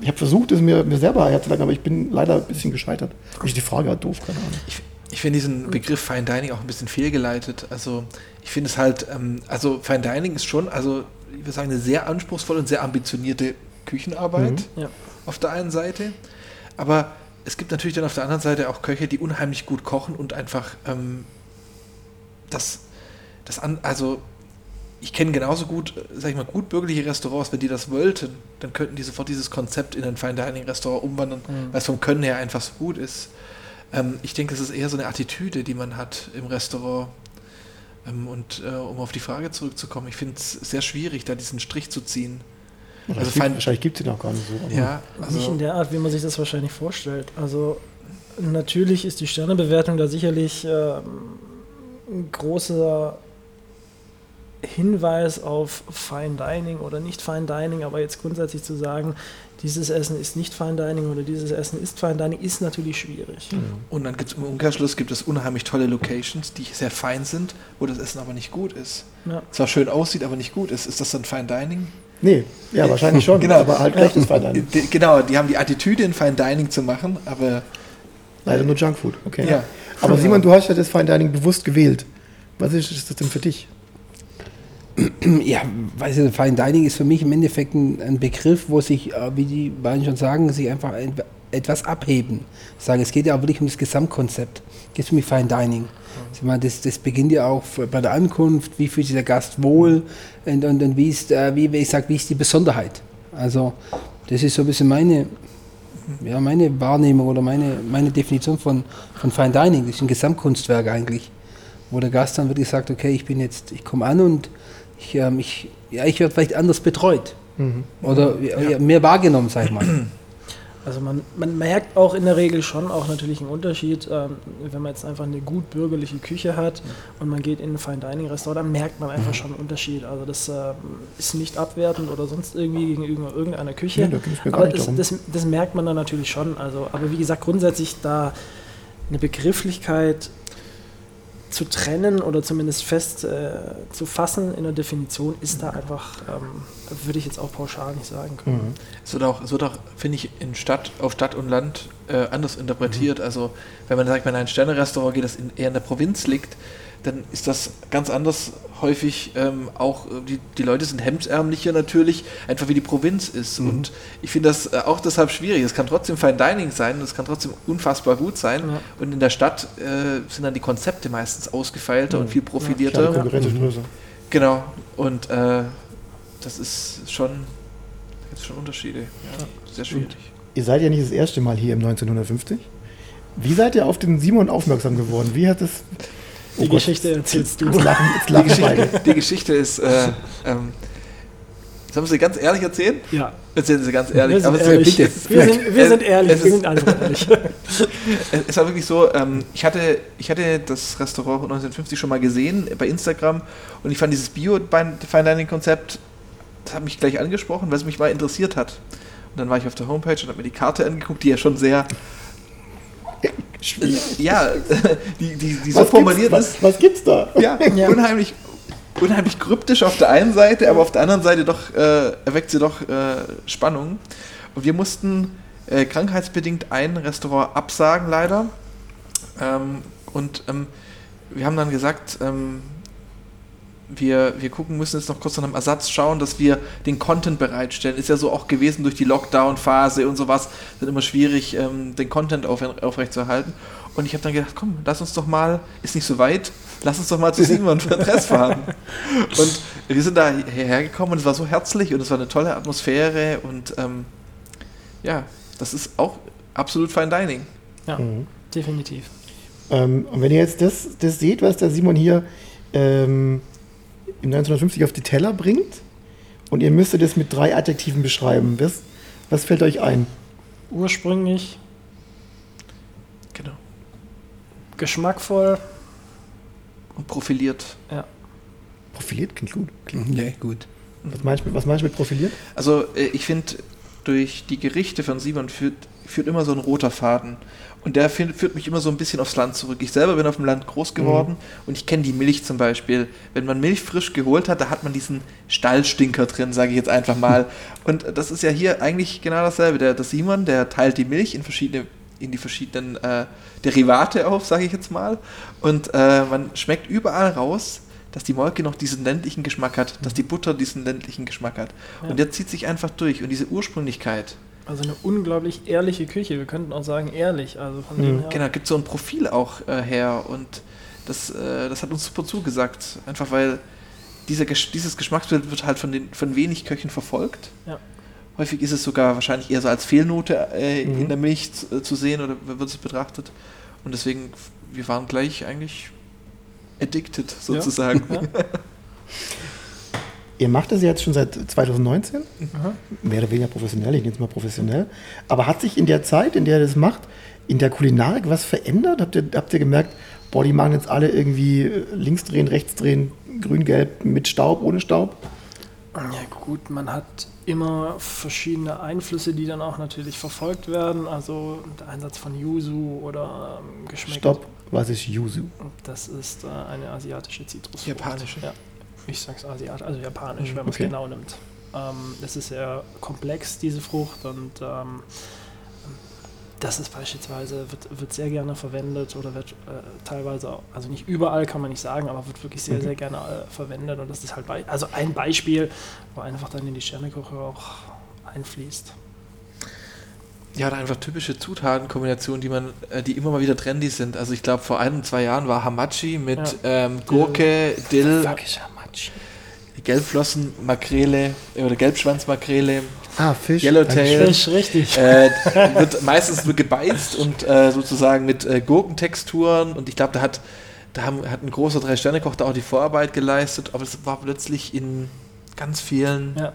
ich habe versucht, es mir, mir selber herzulegen, aber ich bin leider ein bisschen gescheitert. Ich die Frage halt doof, keine Ahnung. Ich, ich finde diesen Begriff Fine Dining auch ein bisschen fehlgeleitet. Also ich finde es halt, ähm, also Fine Dining ist schon, also ich würde sagen, eine sehr anspruchsvolle und sehr ambitionierte Küchenarbeit Ja. auf der einen Seite. Aber es gibt natürlich dann auf der anderen Seite auch Köche, die unheimlich gut kochen und einfach ähm, das, das an, also ich kenne genauso gut, sag ich mal, gut bürgerliche Restaurants, wenn die das wollten, dann könnten die sofort dieses Konzept in ein Fine Dining Restaurant umwandeln, weil es vom Können her einfach so gut ist. Ähm, ich denke, es ist eher so eine Attitüde, die man hat im Restaurant. Ähm, und äh, um auf die Frage zurückzukommen, ich finde es sehr schwierig, da diesen Strich zu ziehen. Also Also fein- wahrscheinlich gibt es ihn auch gar nicht so. Ja, nicht in also, der Art, wie man sich das wahrscheinlich vorstellt. Also natürlich ist die Sternebewertung da sicherlich ähm, ein großer Hinweis auf Fine Dining oder nicht Fine Dining, aber jetzt grundsätzlich zu sagen, dieses Essen ist nicht Fine Dining oder dieses Essen ist Fine Dining, ist natürlich schwierig. und dann gibt es im Umkehrschluss gibt es unheimlich tolle Locations, die sehr fein sind, wo das Essen aber nicht gut ist. Ja. Zwar schön aussieht, aber nicht gut ist. Ist das dann Fine Dining? Nee, ja, wahrscheinlich schon, Genau. aber halt schlechtes Fine Dining. Die, genau, die haben die Attitüde, in Fine Dining zu machen, aber Leider nur Junkfood, okay. Ja. Aber Simon, du hast ja das Fine Dining bewusst gewählt. Was ist ist das denn für dich? Ja, weiß ich, Fine Dining ist für mich im Endeffekt ein, ein Begriff, wo sich, äh, wie die beiden schon sagen, sich einfach ein, etwas abheben. Sagen, es geht ja auch wirklich um das Gesamtkonzept. Geht für mich Fine Dining. Das, das beginnt ja auch bei der Ankunft, wie fühlt sich der Gast wohl und, und, und wie ist, äh, wie, wie ich sag, wie ist die Besonderheit. Also das ist so ein bisschen meine, ja, meine Wahrnehmung oder meine, meine Definition von, von Fine Dining. Das ist ein Gesamtkunstwerk eigentlich, wo der Gast dann wirklich sagt, okay, ich bin jetzt, ich komme an und ich, ähm, ich, ja, ich werde vielleicht anders betreut. Oder ja. mehr wahrgenommen, sag ich mal. Also man, man merkt auch in der Regel schon auch natürlich einen Unterschied, ähm, wenn man jetzt einfach eine gut bürgerliche Küche hat und man geht in ein Fine Dining Restaurant, dann merkt man einfach schon einen Unterschied. Also das ähm, ist nicht abwertend oder sonst irgendwie gegenüber irgendeiner Küche. Nee, da aber darum. das, das merkt man dann natürlich schon. Also, aber wie gesagt, grundsätzlich da eine Begrifflichkeit zu trennen oder zumindest fest äh, zu fassen in der Definition ist da einfach, ähm, würde ich jetzt auch pauschal nicht sagen können. es wird auch, es wird auch finde ich, in Stadt, auf Stadt und Land äh, anders interpretiert. Also wenn man sagt, wenn ein Sternerestaurant geht, das in, eher in der Provinz liegt, dann ist das ganz anders häufig ähm, auch, äh, die, die Leute sind hemdsärmlicher natürlich, einfach wie die Provinz ist. Und ich finde das äh, auch deshalb schwierig. Es kann trotzdem Fine Dining sein, es kann trotzdem unfassbar gut sein. Ja. Und in der Stadt äh, sind dann die Konzepte meistens ausgefeilter und viel profilierter. ist größer. Genau. Und äh, das ist schon, da gibt es schon Unterschiede. Ja, sehr schwierig. Ihr seid ja nicht das erste Mal hier im 1950. Wie seid ihr auf den Simon aufmerksam geworden? Wie hat das... Oh Die Gott, Geschichte erzählst du. Jetzt lachen, jetzt Die Geschichte, die Geschichte ist, äh, ähm, Sollen wir sie ganz ehrlich erzählen? Ja. Erzählen Sie ganz ehrlich. Wir sind Aber ehrlich. Wir sind, wir sind ehrlich. es Wir ist- sind einfach ehrlich. Es war wirklich so, ähm, ich, hatte, ich hatte das Restaurant 1950 schon mal gesehen bei Instagram und ich fand dieses Bio-Fine Dining-Konzept, das hat mich gleich angesprochen, weil es mich mal interessiert hat. Und dann war ich auf der Homepage und habe mir die Karte angeguckt, die ja schon sehr, ja, die, die, die so Was formuliert gibt's, ist, was, was gibt's da? ja, Ja. unheimlich unheimlich kryptisch auf der einen Seite, aber auf der anderen Seite doch äh, erweckt sie doch äh, Spannung. Und wir mussten äh, krankheitsbedingt ein Restaurant absagen, leider. Ähm, und ähm, wir haben dann gesagt, ähm, wir, wir gucken, müssen jetzt noch kurz nach einem Ersatz schauen, dass wir den Content bereitstellen. Ist ja so auch gewesen durch die Lockdown-Phase und sowas. Ist immer schwierig, ähm, den Content auf, aufrechtzuerhalten. Und ich habe dann gedacht, komm, lass uns doch mal, ist nicht so weit, lass uns doch mal zu Simon für Dress fahren. Und wir sind da hierher gekommen und es war so herzlich und es war eine tolle Atmosphäre und ähm, ja, das ist auch absolut Fine Dining. Ja, definitiv. Ähm, und wenn ihr jetzt das, das seht, was der Simon hier ähm, im 1950 auf die Teller bringt, und ihr müsstet das mit drei Adjektiven beschreiben, was, was fällt euch ein? Ursprünglich Genau. geschmackvoll. Und profiliert. Profiliert klingt gut. Ja, gut. Was meinst du mit, was meinst du mit profiliert? Also äh, ich finde, durch die Gerichte von Simon führt, führt immer so ein roter Faden. Und der führt, mich immer so ein bisschen aufs Land zurück. Ich selber bin auf dem Land groß geworden und ich kenne die Milch zum Beispiel. Wenn man Milch frisch geholt hat, da hat man diesen Stallstinker drin, sage ich jetzt einfach mal. Und das ist ja hier eigentlich genau dasselbe. Der, der Simon, der teilt die Milch in verschiedene in die verschiedenen äh, Derivate auf, sage ich jetzt mal. Und äh, man schmeckt überall raus, dass die Molke noch diesen ländlichen Geschmack hat, dass die Butter diesen ländlichen Geschmack hat. Ja. Und der zieht sich einfach durch. Und diese Ursprünglichkeit, Also eine unglaublich ehrliche Küche. Wir könnten auch sagen ehrlich. Also von dem her. genau, gibt so ein Profil auch äh, her. Und das, äh, das hat uns super zugesagt. Einfach weil dieser, dieses Geschmacksbild wird halt von, den, von wenig Köchen verfolgt. Ja. Häufig ist es sogar wahrscheinlich eher so als Fehlnote äh, Mhm. in der Milch zu, äh, zu sehen oder wird es betrachtet. Und deswegen, wir waren gleich eigentlich addicted sozusagen. Ja. Ihr macht das jetzt schon seit 2019, Aha. mehr oder weniger professionell, ich nenne es mal professionell. Aber hat sich in der Zeit, in der ihr das macht, in der Kulinarik was verändert? Habt ihr, habt ihr gemerkt, boah, die machen jetzt alle irgendwie äh, links drehen, rechts drehen, grün, gelb, mit Staub, ohne Staub? Ja gut, man hat immer verschiedene Einflüsse, die dann auch natürlich verfolgt werden. Also der Einsatz von Yuzu oder ähm, Geschmäcker. Stopp, was ist Yuzu? Das ist äh, eine asiatische Zitrusfrucht. Japanische. Ja, ich sag's asiatisch, also japanisch, wenn man es Okay. genau nimmt. Ähm, es ist sehr komplex, diese Frucht, und ähm, das ist beispielsweise, wird, wird sehr gerne verwendet oder wird äh, teilweise, auch, also nicht überall kann man nicht sagen, aber wird wirklich sehr, sehr gerne äh, verwendet. Und das ist halt bei, also ein Beispiel, wo einfach dann in die Sternekoche auch einfließt. Ja, oder einfach typische Zutatenkombinationen, die man, äh, die immer mal wieder trendy sind. Also ich glaube, vor ein, zwei Jahren war Hamachi mit Ja. ähm, Gurke, Dill, Fuckisch Hamachi. Gelbflossen, Makrele äh, oder Gelbschwanzmakrele, Ah, Fisch. Yellowtail. Fisch, richtig. äh, wird meistens nur gebeizt und äh, sozusagen mit äh, Gurkentexturen. Und ich glaube, da hat, da haben, hat ein großer Drei-Sterne-Koch da auch die Vorarbeit geleistet, aber es war plötzlich in ganz vielen, Ja,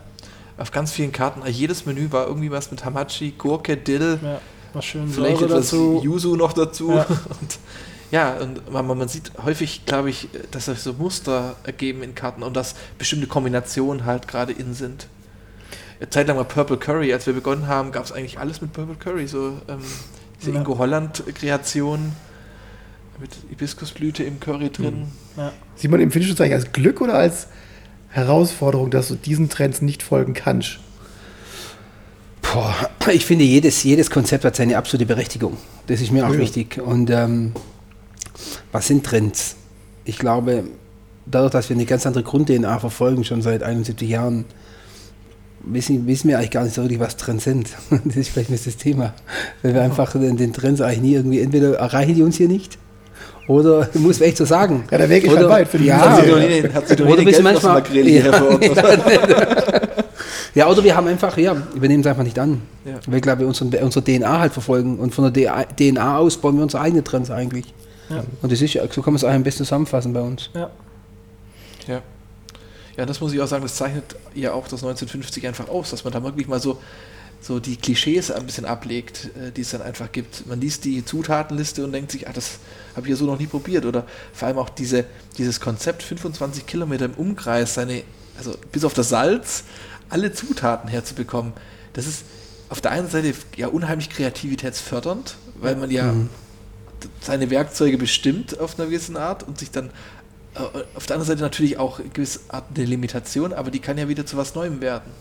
auf ganz vielen Karten, also jedes Menü war irgendwie was mit Hamachi, Gurke, Dill, ja, was schön vielleicht Säure etwas dazu. Yuzu noch dazu. Ja. Und, ja, und man, man sieht häufig, glaube ich, dass sich so Muster ergeben in Karten und dass bestimmte Kombinationen halt gerade in sind. Eine Zeit lang war Purple Curry, als wir begonnen haben, gab es eigentlich alles mit Purple Curry, so ähm, diese Ja. Ingo Holland-Kreation mit Hibiskusblüte im Curry drin. Ja. Simon, empfindest du das eigentlich als Glück oder als Herausforderung, dass du diesen Trends nicht folgen kannst? Boah, ich finde, jedes, jedes Konzept hat seine absolute Berechtigung. Das ist mir auch Ja. wichtig. Und ähm, was sind Trends? Ich glaube, dadurch, dass wir eine ganz andere Grund-DNA verfolgen, schon seit 71 Jahren, wissen, wissen wir eigentlich gar nicht so wirklich, was Trends sind. Das ist vielleicht nicht das Thema. Weil wir einfach den Trends eigentlich nie irgendwie, entweder erreichen die uns hier nicht, oder, muss man echt so sagen. Ja, der Weg ist oder, schon weit für die ja, Hat sie nie hat sie doch Oder bist du manchmal- Ja. oder wir haben einfach, ja, wir nehmen es einfach nicht an. Ja. Weil ich glaube, wir unseren, unsere DNA halt verfolgen und von der DNA aus bauen wir unsere eigenen Trends eigentlich. Ja. Und das ist, ja- so kann man es eigentlich am besten zusammenfassen bei uns. Ja. Ja. Ja, das muss ich auch sagen, das zeichnet ja auch das 1950 einfach aus, dass man da wirklich mal so, so die Klischees ein bisschen ablegt, äh, die es dann einfach gibt. Man liest die Zutatenliste und denkt sich, ah, das habe ich ja so noch nie probiert. Oder vor allem auch diese, dieses Konzept, 25 Kilometer im Umkreis, seine, also bis auf das Salz, alle Zutaten herzubekommen. Das ist auf der einen Seite ja unheimlich kreativitätsfördernd, weil man ja seine Werkzeuge bestimmt auf einer gewissen Art und sich dann äh, auf der anderen Seite natürlich auch gewisse Art eine Limitation, aber die kann ja wieder zu was Neuem werden.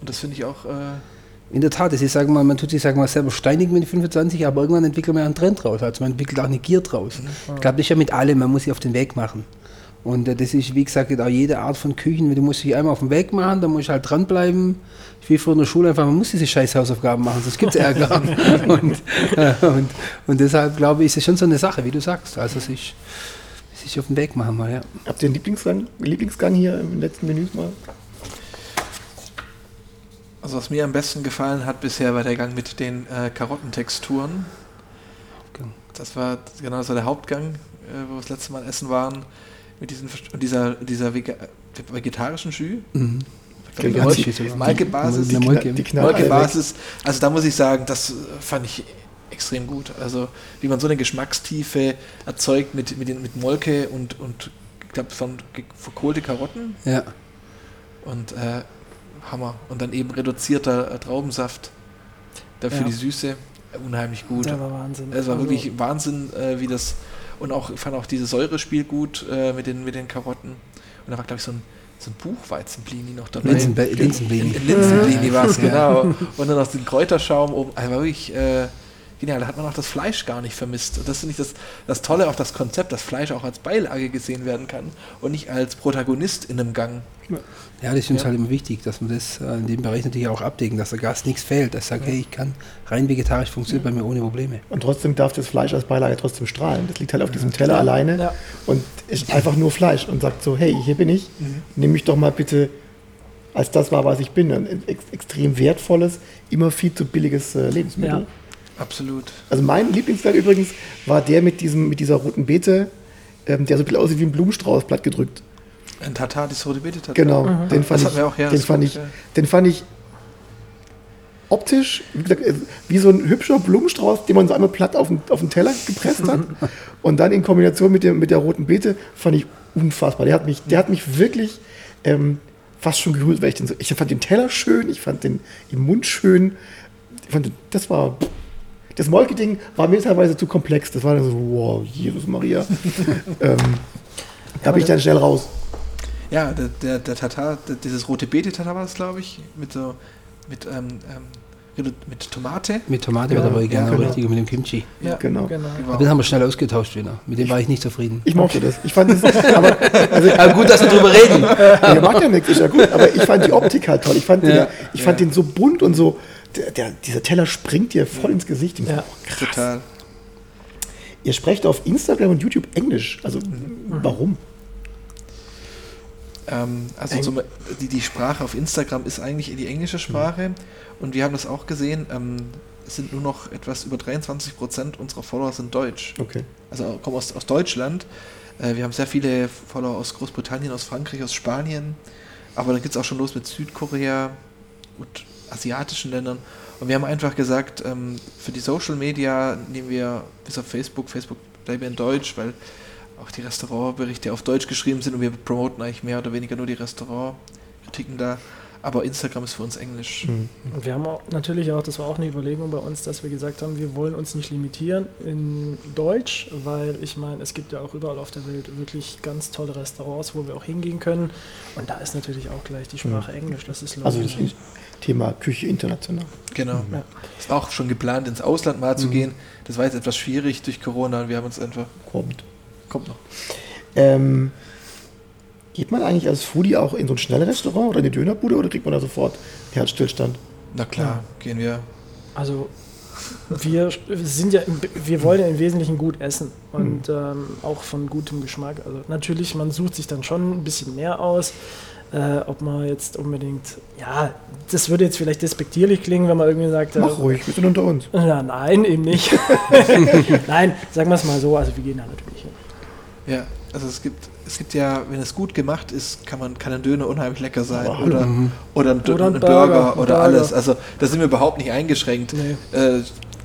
Und das finde ich auch. Äh, In der Tat, das ist, sagen wir mal, man tut sich sagen wir mal, selber steinig mit 25, aber irgendwann entwickelt man einen Trend draus. Also man entwickelt auch eine Gier draus. Ich glaube, das ist ja mit allem, man muss sich auf den Weg machen. Und äh, das ist, wie gesagt, auch jede Art von Küchen. Du musst dich einmal auf den Weg machen, dann musst du halt dranbleiben. Wie früher in der Schule einfach, man muss diese scheiß Hausaufgaben machen, sonst gibt es Ärger. und, äh, und, und deshalb glaube ich, ist es schon so eine Sache, wie du sagst. Also sich, sich auf den Weg machen mal, ja. Habt ihr einen Lieblingsgang, Lieblingsgang hier im letzten Menü mal? Also, was mir am besten gefallen hat bisher war der Gang mit den äh, Karottentexturen. Das war genau das war der Hauptgang, äh, wo wir das letzte Mal essen waren. Mit diesen, und dieser, dieser Vega vegetarischen Jus. Mhm. Malke-Basis. Die alle weg. Molke-Basis. Also da muss ich sagen, das äh, fand ich extrem gut. Also wie man so eine Geschmackstiefe erzeugt mit, mit, den, mit Molke und, und ich glaube von Karotten Ja. und äh, Hammer. Und dann eben reduzierter äh, Traubensaft. Dafür Ja. die Süße. Unheimlich gut. Der war Wahnsinn. Es war Also, wirklich Wahnsinn, äh, wie das. Und auch, ich fand auch dieses Säurespiel gut äh, mit, den, mit den Karotten. Und da war, glaube ich, so ein, so ein Buchweizenblini noch dabei. Linsenbe- Linsenblini. In Linsenblini war es, genau. Und dann noch den Kräuterschaum oben. Also war wirklich äh, genial. Da hat man auch das Fleisch gar nicht vermisst. Und das finde ich das, das Tolle, auch das Konzept, dass Fleisch auch als Beilage gesehen werden kann und nicht als Protagonist in einem Gang. Ja, das ist uns Ja. halt immer wichtig, dass wir das äh, in dem Bereich natürlich auch abdecken, dass der Gast nichts fehlt. Dass er sagt, hey, ich kann rein vegetarisch funktioniert bei mir ohne Probleme. Und trotzdem darf das Fleisch als Beilage trotzdem strahlen. Das liegt halt auf diesem Teller alleine Ja. und ist einfach nur Fleisch und sagt so, hey, hier bin ich, Mhm. nimm mich doch mal bitte als das war, was ich bin. Ein ex extrem wertvolles, immer viel zu billiges äh, Lebensmittel. Ja. Absolut. Also mein Lieblingsgang übrigens war der mit, diesem, mit dieser roten Beete, ähm, der so ein bisschen aussieht wie ein Blumenstrauß, platt gedrückt. Ein Tatar, die Rote Beete Tatar. Genau, den, Das fand ich, hatten wir auch, ja, den, das fand war ich, gut, ja. den fand ich optisch, wie gesagt, äh, wie so ein hübscher Blumenstrauß, den man so einmal platt auf den, auf den Teller gepresst hat. Und dann in Kombination mit, dem, mit der roten Beete fand ich unfassbar. Der hat mich, der hat mich wirklich ähm, fast schon gerührt, weil ich den so, ich fand den Teller schön, ich fand den im Mund schön. Ich fand, den- das war, das Molke-Ding war mir teilweise zu komplex. Das war dann so, wow, Jesus Maria. ähm, da bin ich dann schnell raus. Ja, der, der, der Tatar, der, dieses rote Beete-Tatar war das, glaube ich, mit so, mit, ähm, ähm, mit Tomate. Mit Tomate war dabei, genau, genau. richtig, mit dem Kimchi. Ja, Genau. genau. Aber den haben wir schnell ausgetauscht wieder. Mit dem war ich nicht zufrieden. Ich mochte das. Ich fand das, aber also, Aber gut, dass wir drüber reden. Ja, der macht ja nichts, ist ja gut. Aber ich fand die Optik halt toll. Ich fand, den, Ja. ich fand den so bunt und so. Der, der, dieser Teller springt dir voll ins Gesicht. Ja. Total. Ihr sprecht auf Instagram und YouTube Englisch. Also warum? Ähm, also Eng- zum, die, die Sprache auf Instagram ist eigentlich die englische Sprache und wir haben das auch gesehen. Ähm, es sind nur noch etwas über 23 Prozent unserer Follower sind deutsch. Okay. Also kommen aus, aus Deutschland. Äh, wir haben sehr viele Follower aus Großbritannien, aus Frankreich, aus Spanien. Aber dann geht es auch schon los mit Südkorea und asiatischen Ländern. Und wir haben einfach gesagt, ähm, für die Social Media nehmen wir bis auf Facebook, Facebook bleiben wir in Deutsch, weil auch die Restaurantberichte auf Deutsch geschrieben sind und wir promoten eigentlich mehr oder weniger nur die Restaurantkritiken da. Aber Instagram ist für uns Englisch. Und wir haben auch, natürlich auch, das war auch eine Überlegung bei uns, dass wir gesagt haben, wir wollen uns nicht limitieren in Deutsch, weil ich meine, es gibt ja auch überall auf der Welt wirklich ganz tolle Restaurants, wo wir auch hingehen können. Und da ist natürlich auch gleich die Sprache Englisch, das ist Also logisch. das Thema Küche international. Genau. Ja. Es war auch schon geplant, ins Ausland mal zu gehen. Das war jetzt etwas schwierig durch Corona und wir haben uns einfach. Kommt. Kommt noch. Ähm, geht man eigentlich als Foodie auch in so ein Schnellrestaurant oder in eine Dönerbude oder kriegt man da sofort Herzstillstand? Na klar, gehen wir. Also wir sind ja, im- wir wollen ja im Wesentlichen gut essen und ähm, auch von gutem Geschmack. Also natürlich, man sucht sich dann schon ein bisschen mehr aus. Äh, ob man jetzt unbedingt, ja, das würde jetzt vielleicht despektierlich klingen, wenn man irgendwie sagt, äh, Mach ruhig, wir sind unter uns. ja, nein, eben nicht. nein, sagen wir es mal so, also wir gehen da natürlich hin. Ja, also es gibt, es gibt ja, wenn es gut gemacht ist, kann man kann ein Döner unheimlich lecker sein oder, oder ein, Oder ein ein Burger, Burger, oder Burger. alles. Also da sind wir überhaupt nicht eingeschränkt. Nee. Äh,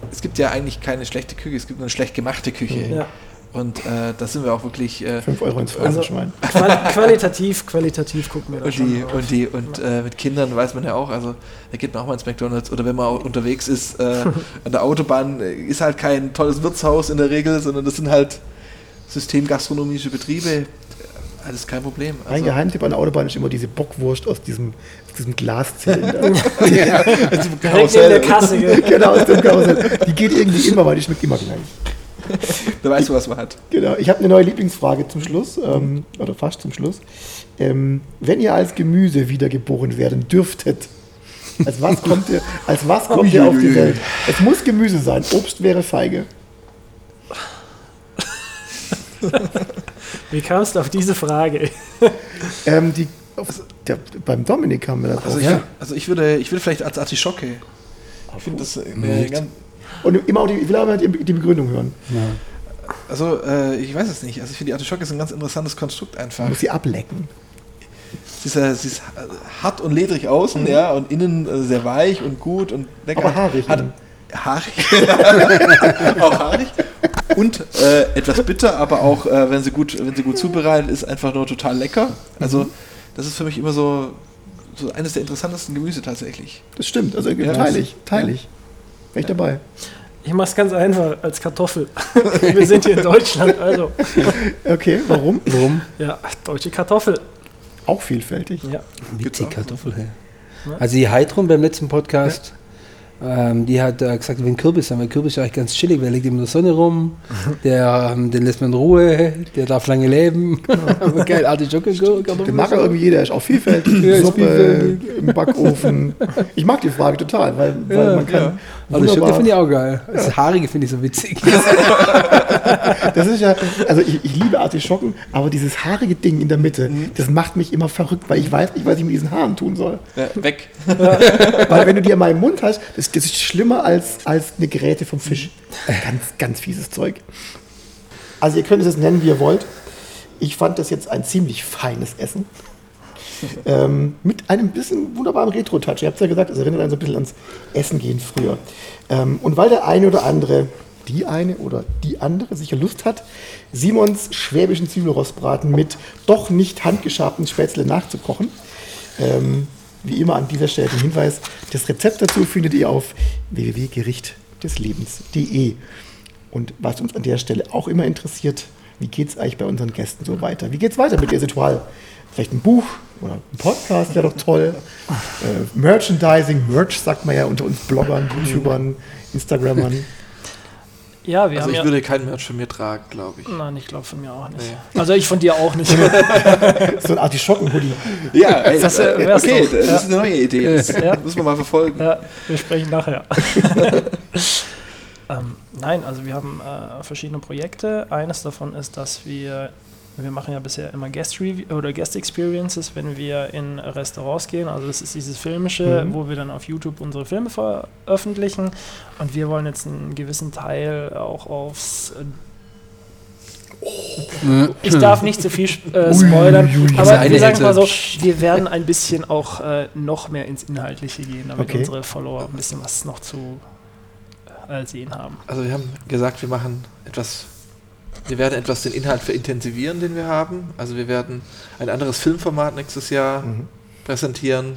es gibt ja eigentlich keine schlechte Küche, es gibt nur eine schlecht gemachte Küche. Ja. Und äh, da sind wir auch wirklich. Äh, 5 Euro ins Also, Phrasenschwein. qual qualitativ, qualitativ gucken wir da und schon die, drauf. und die, und äh, mit Kindern weiß man ja auch, also da geht man auch mal ins McDonalds oder wenn man auch unterwegs ist äh, an der Autobahn, äh, ist halt kein tolles Wirtshaus in der Regel, sondern das sind halt systemgastronomische Betriebe. Äh, Alles kein Problem. Ein Also, Geheimtipp an der Autobahn ist immer diese Bockwurst aus diesem, aus diesem Glaszylinder. Neben der Kasse, gell? genau, aus dem Karussell. Die geht irgendwie immer, weil die schmeckt immer gleich. da weißt du, was man hat. Genau. Ich habe eine neue Lieblingsfrage zum Schluss, ähm, oder fast zum Schluss. Ähm, wenn ihr als Gemüse wiedergeboren werden dürftet, als was kommt ihr, als was kommt ihr auf die Welt? Es muss Gemüse sein. Obst wäre Feige. Wie kamst du auf diese Frage? Ähm, die, auf, der, beim Dominik haben wir das Also, auch. ich, also ich würde, ich würde vielleicht als Artischocke. Ich finde das äh, eine ganz, Und immer auch die, ich will aber die, die Begründung hören. also äh, ich weiß es nicht. Also ich finde die Artischocke ist ein ganz interessantes Konstrukt einfach. Man muss sie ablecken. Sie ist, äh, sie ist äh, hart und ledrig außen, ja, und innen äh, sehr weich und gut und lecker. Aber haarig Hat, innen. haarig. auch haarig. Und äh, etwas bitter, aber auch, äh, wenn sie gut, wenn sie gut zubereitet ist, einfach nur total lecker. Also das ist für mich immer so, so eines der interessantesten Gemüse tatsächlich. Das stimmt. Also Ja. teile ich, teile ich. Wäre ich dabei. Ich mach's ganz einfach, als Kartoffel. wir sind hier in Deutschland, also. Okay, warum? Warum? Ja, deutsche Kartoffel. Auch vielfältig. Ja. Witzig Kartoffel, hey. Also die Heidrun beim letzten Podcast, ähm, die hat äh, gesagt, wenn Kürbis haben, weil Kürbis ist eigentlich ganz chillig, weil er liegt immer in der Sonne rum, der, ähm, den lässt man in Ruhe, der darf lange leben. Aber geil, Artischocke. Den mag ja irgendwie jeder, ist auch vielfältig. Ja, ist Suppe, vielfältig. im Backofen. Ich mag die Frage total, weil, weil Ja, man kann. Artischocke wunderbar- finde ich auch geil. Das Haarige finde ich so witzig. Das ist ja, also ich, ich liebe Artischocken, aber dieses haarige Ding in der Mitte, das macht mich immer verrückt, weil ich weiß nicht, was ich mit diesen Haaren tun soll. Ja, weg. Weil wenn du die in meinem Mund hast, das, das ist schlimmer als, als eine Gräte vom Fisch. Ganz, ganz fieses Zeug. Also ihr könnt es jetzt nennen, wie ihr wollt. Ich fand das jetzt ein ziemlich feines Essen. Ähm, mit einem bisschen wunderbaren Retro-Touch. Ihr habt ja gesagt, es erinnert einen so ein bisschen ans Essen gehen früher. Ähm, und weil der eine oder andere, die eine oder die andere sicher Lust hat, Simons schwäbischen Zwiebelrostbraten mit doch nicht handgeschabten Spätzle nachzukochen, ähm, wie immer an dieser Stelle den Hinweis, das Rezept dazu findet ihr auf www.gerichtdeslebens.de. Und was uns an der Stelle auch immer interessiert, wie geht es eigentlich bei unseren Gästen so weiter? Wie geht es weiter mit ihr Ritual? Vielleicht ein Buch oder ein Podcast wäre doch toll. Äh, Merchandising, Merch sagt man ja unter uns Bloggern, YouTubern, Instagrammern. Ja, wir Also haben ich ja. würde keinen Merch von mir tragen, glaube ich. Nein, ich glaube von mir auch nicht. Also ich von dir auch nicht. So ein Artischocken-Hoodie. Ja, ey, Das, äh, wär's okay, doch. das Ja. ist eine neue Idee. Das Ja. müssen wir mal verfolgen. Ja, wir sprechen nachher. ähm, nein, also wir haben äh, verschiedene Projekte. Eines davon ist, dass wir, wir machen ja bisher immer Guest Review oder Guest Experiences, wenn wir in Restaurants gehen. Also das ist dieses Filmische, wo wir dann auf YouTube unsere Filme veröffentlichen. Und wir wollen jetzt einen gewissen Teil auch aufs äh, ich darf nicht zu viel äh, spoilern, aber wir sagen mal so, wir werden ein bisschen auch äh, noch mehr ins Inhaltliche gehen, damit Okay. unsere Follower ein bisschen was noch zu äh, sehen haben. Also wir haben gesagt, wir machen etwas, wir werden etwas den Inhalt verintensivieren, den wir haben. Also wir werden ein anderes Filmformat nächstes Jahr präsentieren.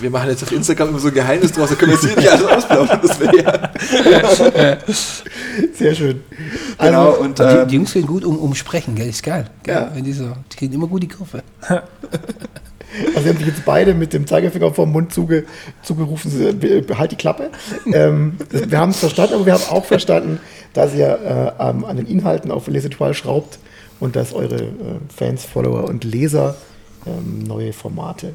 Wir machen jetzt auf Instagram immer so ein Geheimnis draus, da können wir jetzt hier nicht alles ausplaudern. Das wäre ja. Sehr schön. Genau, Also, und die, ähm, die Jungs können gut um, umsprechen, gell? Ist geil. Gell? Ja. Wenn die, so, die kriegen immer gut die Kurve. Also wir haben sich jetzt beide mit dem Zeigefinger vom Mund zuge, zugerufen, sie- be- halt die Klappe. ähm, wir haben es verstanden, aber wir haben auch verstanden, dass ihr äh, an den Inhalten auf Lesetual schraubt und dass eure äh, Fans, Follower und Leser ähm, neue Formate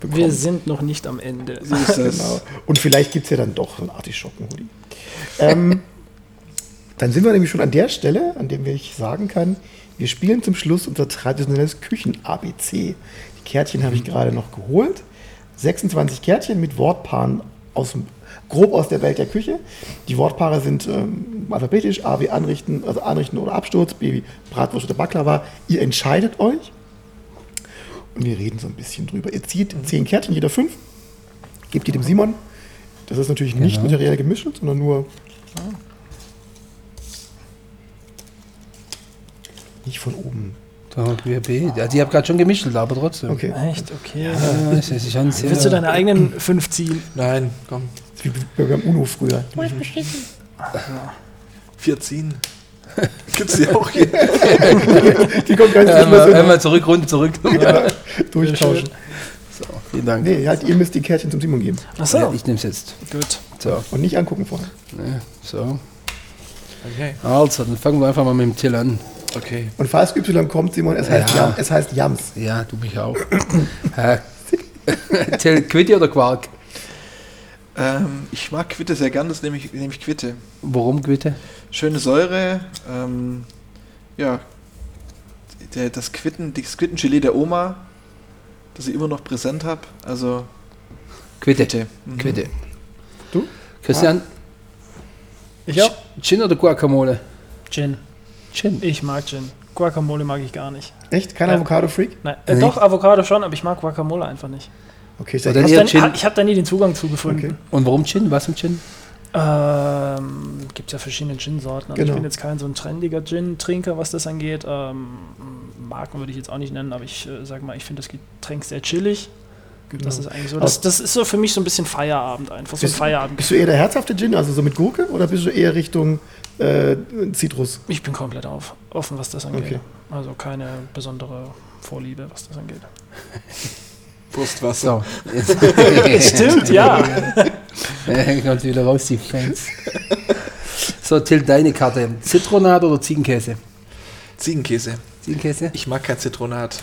bekommen. Wir sind noch nicht am Ende. genau. Und vielleicht gibt es ja dann doch so einen Artischocken-Hoodie. Ähm, dann sind wir nämlich schon an der Stelle, an dem ich sagen kann, wir spielen zum Schluss unser traditionelles Küchen-ABC. Kärtchen habe ich gerade noch geholt. 26 Kärtchen mit Wortpaaren aus dem, grob aus der Welt der Küche. Die Wortpaare sind ähm, alphabetisch, A wie anrichten, also anrichten oder Absturz, B wie Bratwurst oder Baklava. Ihr entscheidet euch und wir reden so ein bisschen drüber. Ihr zieht zehn Kärtchen, jeder fünf, gebt die dem Simon. Das ist natürlich nicht materiell gemischt, sondern nur nicht von oben. So, querbeet. Also ich habe gerade schon gemischt, aber trotzdem. Okay. Echt? Okay. Ja, schon sehr, Willst du deine eigenen fünf ziehen? Nein, komm. Wie beim Uno früher. Vier ziehen. Gibt's die auch hier? Die kommt ganz nicht einmal, mehr einmal zurück, Runde zurück. so durchtauschen. Vielen Dank. Nee, halt, ihr müsst die Kärtchen zum Simon geben. Achso. Ja, ich nehme es jetzt. Gut. So, Und nicht angucken vorher. ne, so. Okay. Also, dann fangen wir einfach mal mit dem Till an. Okay. Und falls Y kommt, Simon, es heißt, Ja. Jam, es heißt Jams. Ja, du mich auch. Hä? Till, Quitte oder Quark? Ähm, ich mag Quitte sehr gern, das nehme ich, nehme ich Quitte. Warum Quitte? Schöne Säure, ähm, ja, der, das Quitten, das Quittengelee der Oma, das ich immer noch präsent habe. Also Quitte. Quitte. Mhm. Quitte. Du? Christian, Ich auch? Gin oder Guacamole? Gin. Gin. Ich mag Gin. Guacamole mag ich gar nicht. Echt? Kein Ja. Avocado-Freak? Nein, äh, doch, Avocado schon, aber ich mag Guacamole einfach nicht. Okay, ich Gin. ich habe da nie den Zugang zu gefunden. Okay. Und warum Gin? Was im Gin? Ähm, gibt ja verschiedene Gin-Sorten. Also Genau. Ich bin jetzt kein so ein trendiger Gin-Trinker, was das angeht. Ähm, Marken würde ich jetzt auch nicht nennen, aber ich äh, sag mal, ich finde das Getränk sehr chillig. Das ist eigentlich so. Das, das ist so für mich so ein bisschen Feierabend einfach. So ein bist, Feierabend. bist du eher der herzhafte Gin, also so mit Gurke, oder bist du eher Richtung äh, Zitrus? Ich bin komplett auf, offen, was das angeht. Okay. Also keine besondere Vorliebe, was das angeht. Brustwasser. So. Stimmt, ja. Ja, kommt wieder raus, die Fans. So, Till, deine Karte. Zitronat oder Ziegenkäse? Ziegenkäse. Ziegenkäse? Ich mag kein Zitronat.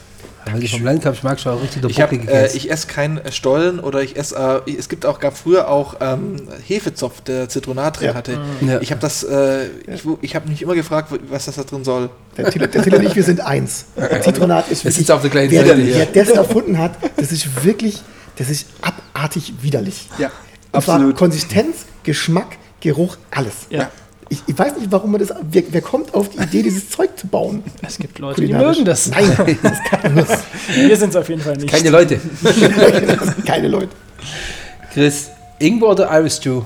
Weil du vom Land kommst, magst du auch richtig der Ich, hab, äh, ich esse keinen äh, Stollen oder ich esse, äh, es gibt auch, gab früher auch ähm, Hefezopf, der Zitronat drin Ja. hatte. Ja. Ich habe das, äh, ich, ich habe mich immer gefragt, was das da drin soll. Der Till, und ich, wir sind eins. Zitronat ist Es wirklich, sitzt auf der kleinen wer, Seite wer hier. das erfunden hat, das ist wirklich, das ist abartig widerlich. Ja, Und absolut. Konsistenz, Geschmack, Geruch, alles. ja. Ich, ich weiß nicht, warum man das, wer, wer kommt auf die Idee, dieses Zeug zu bauen? Es gibt Leute, die mögen das. Nein, das ist keine Lust. Wir sind es auf jeden Fall nicht. Keine Leute. Keine Leute. Chris, Ingwer oder Irish Stew?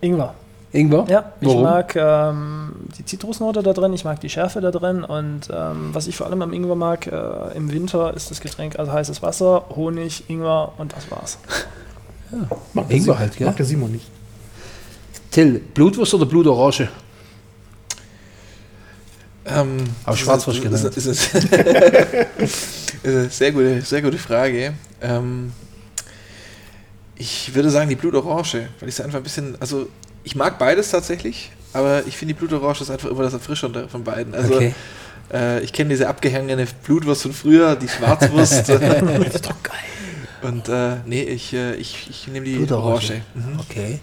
Ingwer. Ingwer? Ja, ich Warum? mag ähm, die Zitrusnote da drin, ich mag die Schärfe da drin und ähm, was ich vor allem am Ingwer mag, äh, im Winter ist das Getränk also heißes Wasser, Honig, Ingwer und das war's. Mag der Ingwer halt, gell? Mag der Simon nicht. Till, Blutwurst oder Blutorange? Ähm, das Schwarzwurst genannt. ist, ist, ist, ist sehr gute, sehr gute Frage. Ähm, ich würde sagen die Blutorange, weil ich es einfach ein bisschen, also ich mag beides tatsächlich, aber ich finde die Blutorange ist einfach immer das Erfrischende von beiden. Also Okay. äh, ich kenne diese abgehängene Blutwurst von früher, die Schwarzwurst. Das ist doch geil. Und äh, nee, ich, äh, ich, ich nehme die Blutorange. Orange. Mhm. Okay.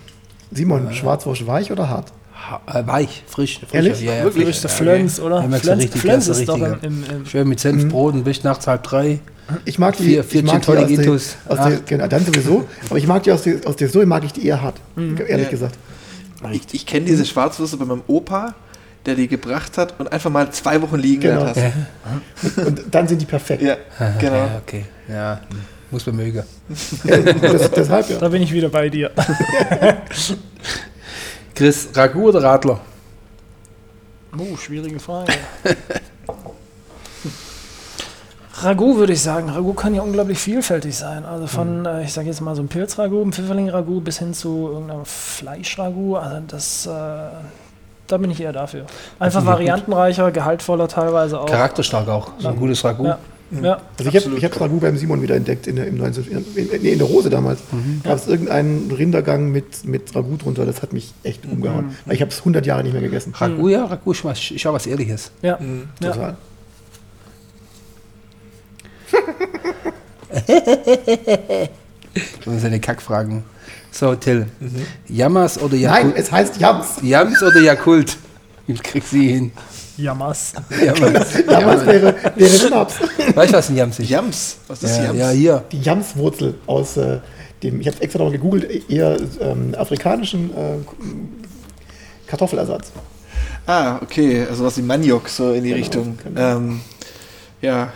Simon, Schwarzwurst weich oder hart? Ha äh, weich, frisch. frisch Ehrlich? Ja, ja, Wirklich? frisch. Der Ja, Flens, oder? Ja, Flens, richtig, Flens das ist doch im, im, im Schön mit Senfbrot und bis nachts halb drei. Ich mag die, Vier- vier ich mag die aus der, aus der, genau, dann sowieso, aber ich mag die aus der, aus der Soße, mag ich die eher hart, ehrlich Ja. gesagt. Ich, ich kenne diese Schwarzwürste bei meinem Opa, der die gebracht hat und einfach mal zwei Wochen liegen Genau. gelassen hat. Und dann sind die perfekt. Ja, genau. Ja, okay. Ja, muss man mögen. Das, deshalb ja. Da bin ich wieder bei dir. Chris, Ragout oder Radler? Oh, schwierige Frage. Ragout würde ich sagen. Ragout kann ja unglaublich vielfältig sein. Also von, äh, ich sage jetzt mal so ein Pilzragout, ein Pfifferling-Ragout bis hin zu irgendeinem Fleischragout. Also das, äh, da bin ich eher dafür. Einfach variantenreicher, gehaltvoller teilweise auch. Charakterstark auch. So ein gutes Ragout. Ja. Ja, Also ich habe ich hab Ragout beim Simon wieder entdeckt, in der, im 19, in, in, in der Hose damals. Gab es irgendeinen Rindergang mit, mit Ragout drunter, das hat mich echt umgehauen. Weil Ich habe es 100 Jahre nicht mehr gegessen. Ragout, ja, Ragout ist, was, ist auch was Ehrliches. ja. ja. Total. Das sind eine Kackfragen. So, Till. Jammers oder Nein, Jakult? es heißt Jams. Jams oder Jakult? Ich krieg sie hin. Jammers. Ja, Mann. Damals wäre, wäre Schnaps. Weißt du, was ein Jams ist? Jams. Was ist Ja, Jams? ja, hier. Die Jamswurzel aus äh, dem, ich habe extra nochmal gegoogelt, eher ähm, afrikanischen äh, Kartoffelersatz. Ah, okay. Also was wie Maniok, so in die Genau, Richtung. genau. Ähm, ja.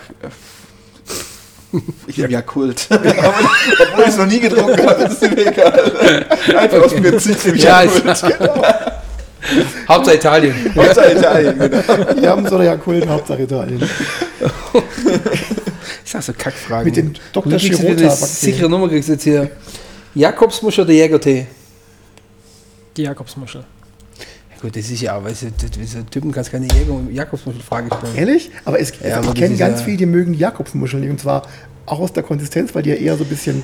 Ich nehme Jakult. Obwohl ich es noch nie getrunken habe, ist mir egal. Einfach aus dem Prinzip nehme ich Ja, Jakult. Hauptsache Italien. Hauptsache Italien, genau. Jams oder Jakult, Hauptsache Italien. Ich sag so Kackfragen. Mit den Dr. Schirota eine sichere Nummer kriegst du jetzt hier. Jakobsmuschel oder Jägertee? Die Jakobsmuschel. Ja, gut, das ist ja auch, weißt du, diese Typen kannst keine Jäger Jakobsmuschel-Frage stellen. Ehrlich? Aber es, Ja, aber ich kenne ist ganz ja- viele, die mögen Jakobsmuscheln. Und zwar auch aus der Konsistenz, weil die ja eher so ein bisschen.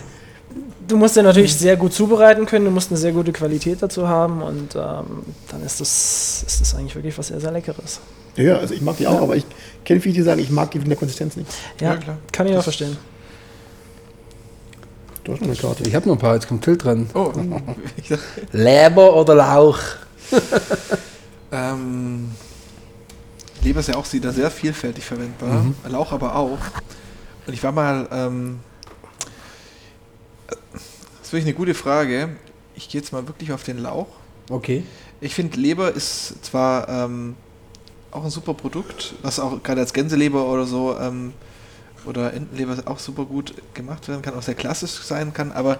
Du musst ja natürlich sehr gut zubereiten können, du musst eine sehr gute Qualität dazu haben und ähm, dann ist das, ist das eigentlich wirklich was sehr, sehr Leckeres. Ja, also ich mag die auch, aber ich kenne viele, die sagen, ich mag die in der Konsistenz nicht. Ja, Ja, klar. kann ich auch verstehen. Du hast noch eine Karte. Ich habe noch ein paar, jetzt kommt Till dran. Oh, Leber oder Lauch? ähm, Leber ist ja auch wieder sehr vielfältig verwendbar. Mhm. Lauch aber auch. Und ich war mal, ähm, das ist wirklich eine gute Frage. Ich gehe jetzt mal wirklich auf den Lauch. Okay. Ich finde, Leber ist zwar ähm, auch ein super Produkt, was auch gerade als Gänseleber oder so ähm, oder Entenleber auch super gut gemacht werden kann, auch sehr klassisch sein kann, aber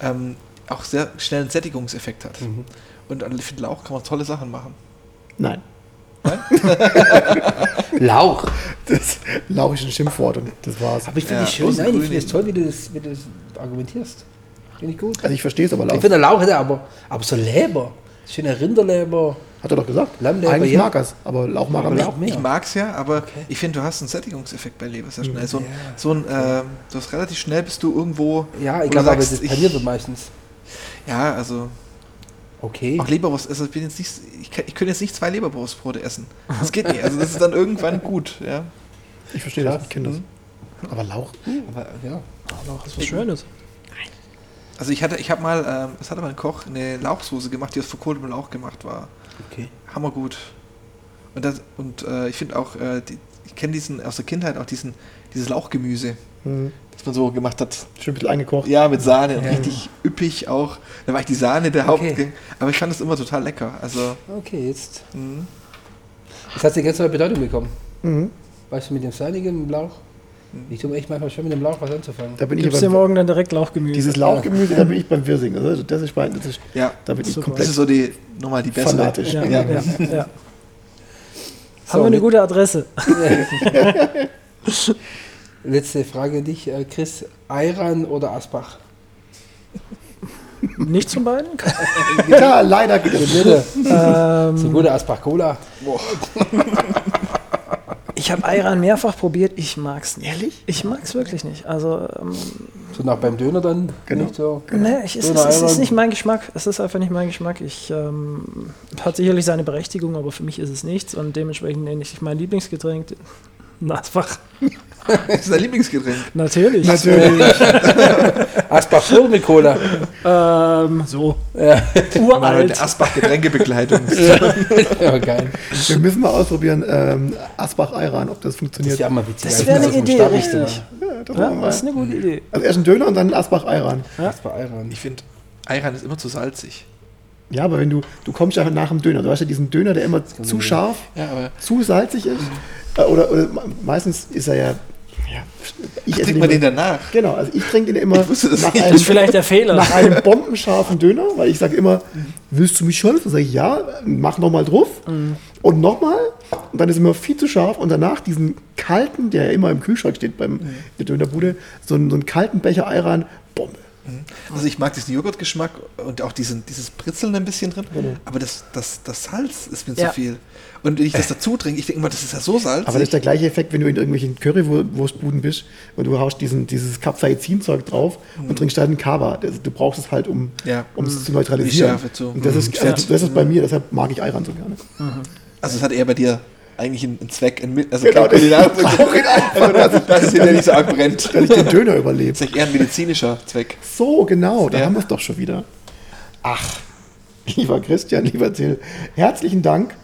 ähm, auch sehr schnell einen Sättigungseffekt hat. Mhm. Und ich finde, Lauch kann man tolle Sachen machen. Nein. Lauch. Das Lauch ist ein Schimpfwort und das war's. Aber ich finde Ja, es schön. Nein, ich finde es toll, wie du das, wie du das argumentierst. Finde ich gut. Also ich verstehe es aber Ich Lauch. finde Lauch hätte aber, aber so Leber. Schöne Rinderleber. Hat er doch gesagt. Lammleber, Eigentlich ja. mag er es, aber Lauch mag er. Lauch mehr. Ich mag es ja, aber Okay. ich finde, du hast einen Sättigungseffekt bei Leber sehr schnell. So ein, so ein ähm, du hast relativ schnell bist du irgendwo. Ja, ich glaube aber, das ich- paniert wird meistens. Ja, also Okay. auch Leberwurst. Also ich bin jetzt nicht, ich, kann, ich könnte jetzt nicht zwei Leberwurstbrote essen. Das geht nicht. Also das ist dann irgendwann gut. Ja. Ich verstehe das, ich kenne Mhm. das. Aber Lauch? Aber, ja. Lauch ist was Schönes. Also ich hatte, ich habe mal, ähm, es hatte mal ein Koch eine Lauchsoße gemacht, die aus verkohltem Lauch gemacht war. Okay. Hammergut. Und das, und äh, ich finde auch, äh, die, ich kenne diesen aus der Kindheit auch diesen, dieses Lauchgemüse, Hm. Das man so gemacht hat. Schön ein bisschen eingekocht. Ja, mit Sahne, und Ja. richtig üppig auch. Da war ich die Sahne der Haupt. Okay. Aber ich fand es immer total lecker. Also, Okay, jetzt. mh. Das hat eine ganz neue Bedeutung bekommen. Mhm. Weißt du, mit dem dem Lauch? Ich tue mir echt manchmal schon mit dem Lauch was anzufangen. Da bin ich Gibst dir morgen dann direkt Lauchgemüse. dieses Lauchgemüse, da bin ich beim Wirsing. Also das ist, mein- das ist, ja, da bin ich Super. das komplett ist so die nochmal die bessere. fanatisch. Ja, Ja. ja, ja. So, Haben wir eine gute Adresse. Letzte Frage an dich, äh, Chris. Ayran oder Asbach? Nicht zum beiden? Ja, leider geht das. Bitte. ähm, So gute Asbach-Cola. ich habe Ayran mehrfach probiert, ich mag's nicht. Ehrlich? Ich mag's wirklich nicht. Also, ähm, So nach beim Döner dann? Genau. Nicht so. nee, ich, es, Döner es, es ist nicht mein Geschmack. Es ist einfach nicht mein Geschmack. Ich ähm, hat sicherlich seine Berechtigung, aber für mich ist es nichts und dementsprechend nenne ich mein Lieblingsgetränk Asbach. Das ist dein Lieblingsgetränk. Natürlich. Natürlich. Asbach Cola. Ähm, so. Ja, Uralt. Eine Asbach-Getränkebekleidung. ja geil. Wir müssen mal ausprobieren, ähm, Asbach-Ayran, ob das Das funktioniert. ist ja mal witzig. Das wäre eine Also Idee, richtig. Ja, das Ja, das ist eine gute Idee. Also erst ein Döner und dann ein Asbach-Ayran. oder? Asbach Ayran. Ich finde, Ayran ist immer zu salzig. Ja, aber wenn du, du kommst ja nach dem Döner, du hast ja diesen Döner, der immer zu scharf, Ja, aber zu salzig ist. Äh, Oder, oder me- meistens ist er ja. ja ich esse trinkt man den immer- danach? Genau, also ich trinke den immer Ich wusste das nach einem, ist vielleicht der Fehler. nach einem bombenscharfen Döner, weil ich sage immer, willst du mich schon? Dann sage ich, ja, mach nochmal drauf und nochmal. Und dann ist immer viel zu scharf und danach diesen kalten, der ja immer im Kühlschrank steht beim in der Dönerbude, so einen, so einen kalten Becher Ayran, Bombe. Also ich mag diesen Joghurtgeschmack und auch diesen, dieses Britzeln ein bisschen drin, aber das, das, das Salz ist mir Ja. zu viel. Und wenn ich das dazu trinke, ich denke immer, das ist ja so salzig. Aber das ist der gleiche Effekt, wenn du in irgendwelchen Currywurstbuden bist und du haust diesen, dieses Capsaicin-Zeug drauf und trinkst dann einen Kaba. Du brauchst es halt, um Ja. um es zu neutralisieren. Die Schärfe zu- und das, ist, Mhm. also, das ist bei mir, deshalb mag ich Ayran so gerne. also es hat eher bei dir eigentlich einen, einen Zweck, einen, also Genau, kein Kulinarik- Also, dass, dass es dir nicht so arg brennt. Dass ich den Döner überlebe. Das ist eigentlich eher ein medizinischer Zweck. So, genau, da Ja. haben wir es doch schon wieder. Ach, lieber Christian, lieber Till, herzlichen Dank,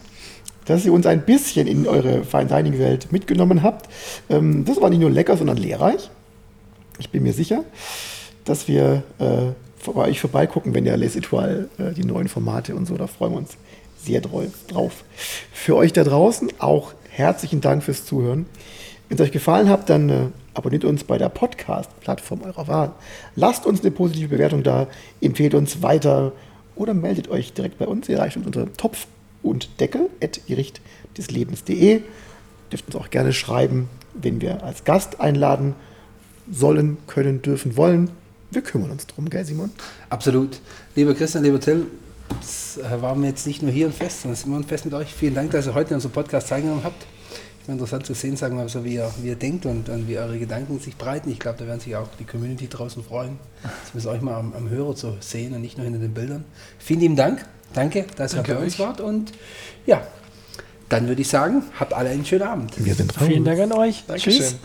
dass ihr uns ein bisschen in eure Fine Dining Welt mitgenommen habt. Ähm, das war nicht nur lecker, sondern lehrreich. Ich bin mir sicher, dass wir äh, bei euch vorbeigucken, wenn der Les Etoiles, äh, die neuen Formate und so, da freuen wir uns sehr drauf. Für euch da draußen auch herzlichen Dank fürs Zuhören. Wenn es euch gefallen hat, dann äh, abonniert uns bei der Podcast-Plattform eurer Wahl. Lasst uns eine positive Bewertung da, empfehlt uns weiter oder meldet euch direkt bei uns. Ihr erreicht uns unter Topf und Deckel at Gericht des Lebens.de. Dürft uns auch gerne schreiben, wenn wir als Gast einladen sollen, können, dürfen, wollen. Wir kümmern uns drum, gell, Simon? Absolut. Lieber Christian, lieber Till, es äh, war mir jetzt nicht nur hier ein Fest, sondern es ist immer ein Fest mit euch. Vielen Dank, dass ihr heute in unserem Podcast teilgenommen habt. Ich finde interessant zu sehen, sagen wir mal, so wie ihr, wie ihr denkt und, und wie eure Gedanken sich breiten. Ich glaube, da werden sich auch die Community draußen freuen, das mit euch mal am, am Hörer zu sehen und nicht nur hinter den Bildern. Vielen lieben Dank. Danke, dass Danke ihr bei uns euch. wart. Und ja, dann würde ich sagen, habt alle einen schönen Abend. Wir sind raus. Vielen Dank an euch. Dankeschön. Tschüss.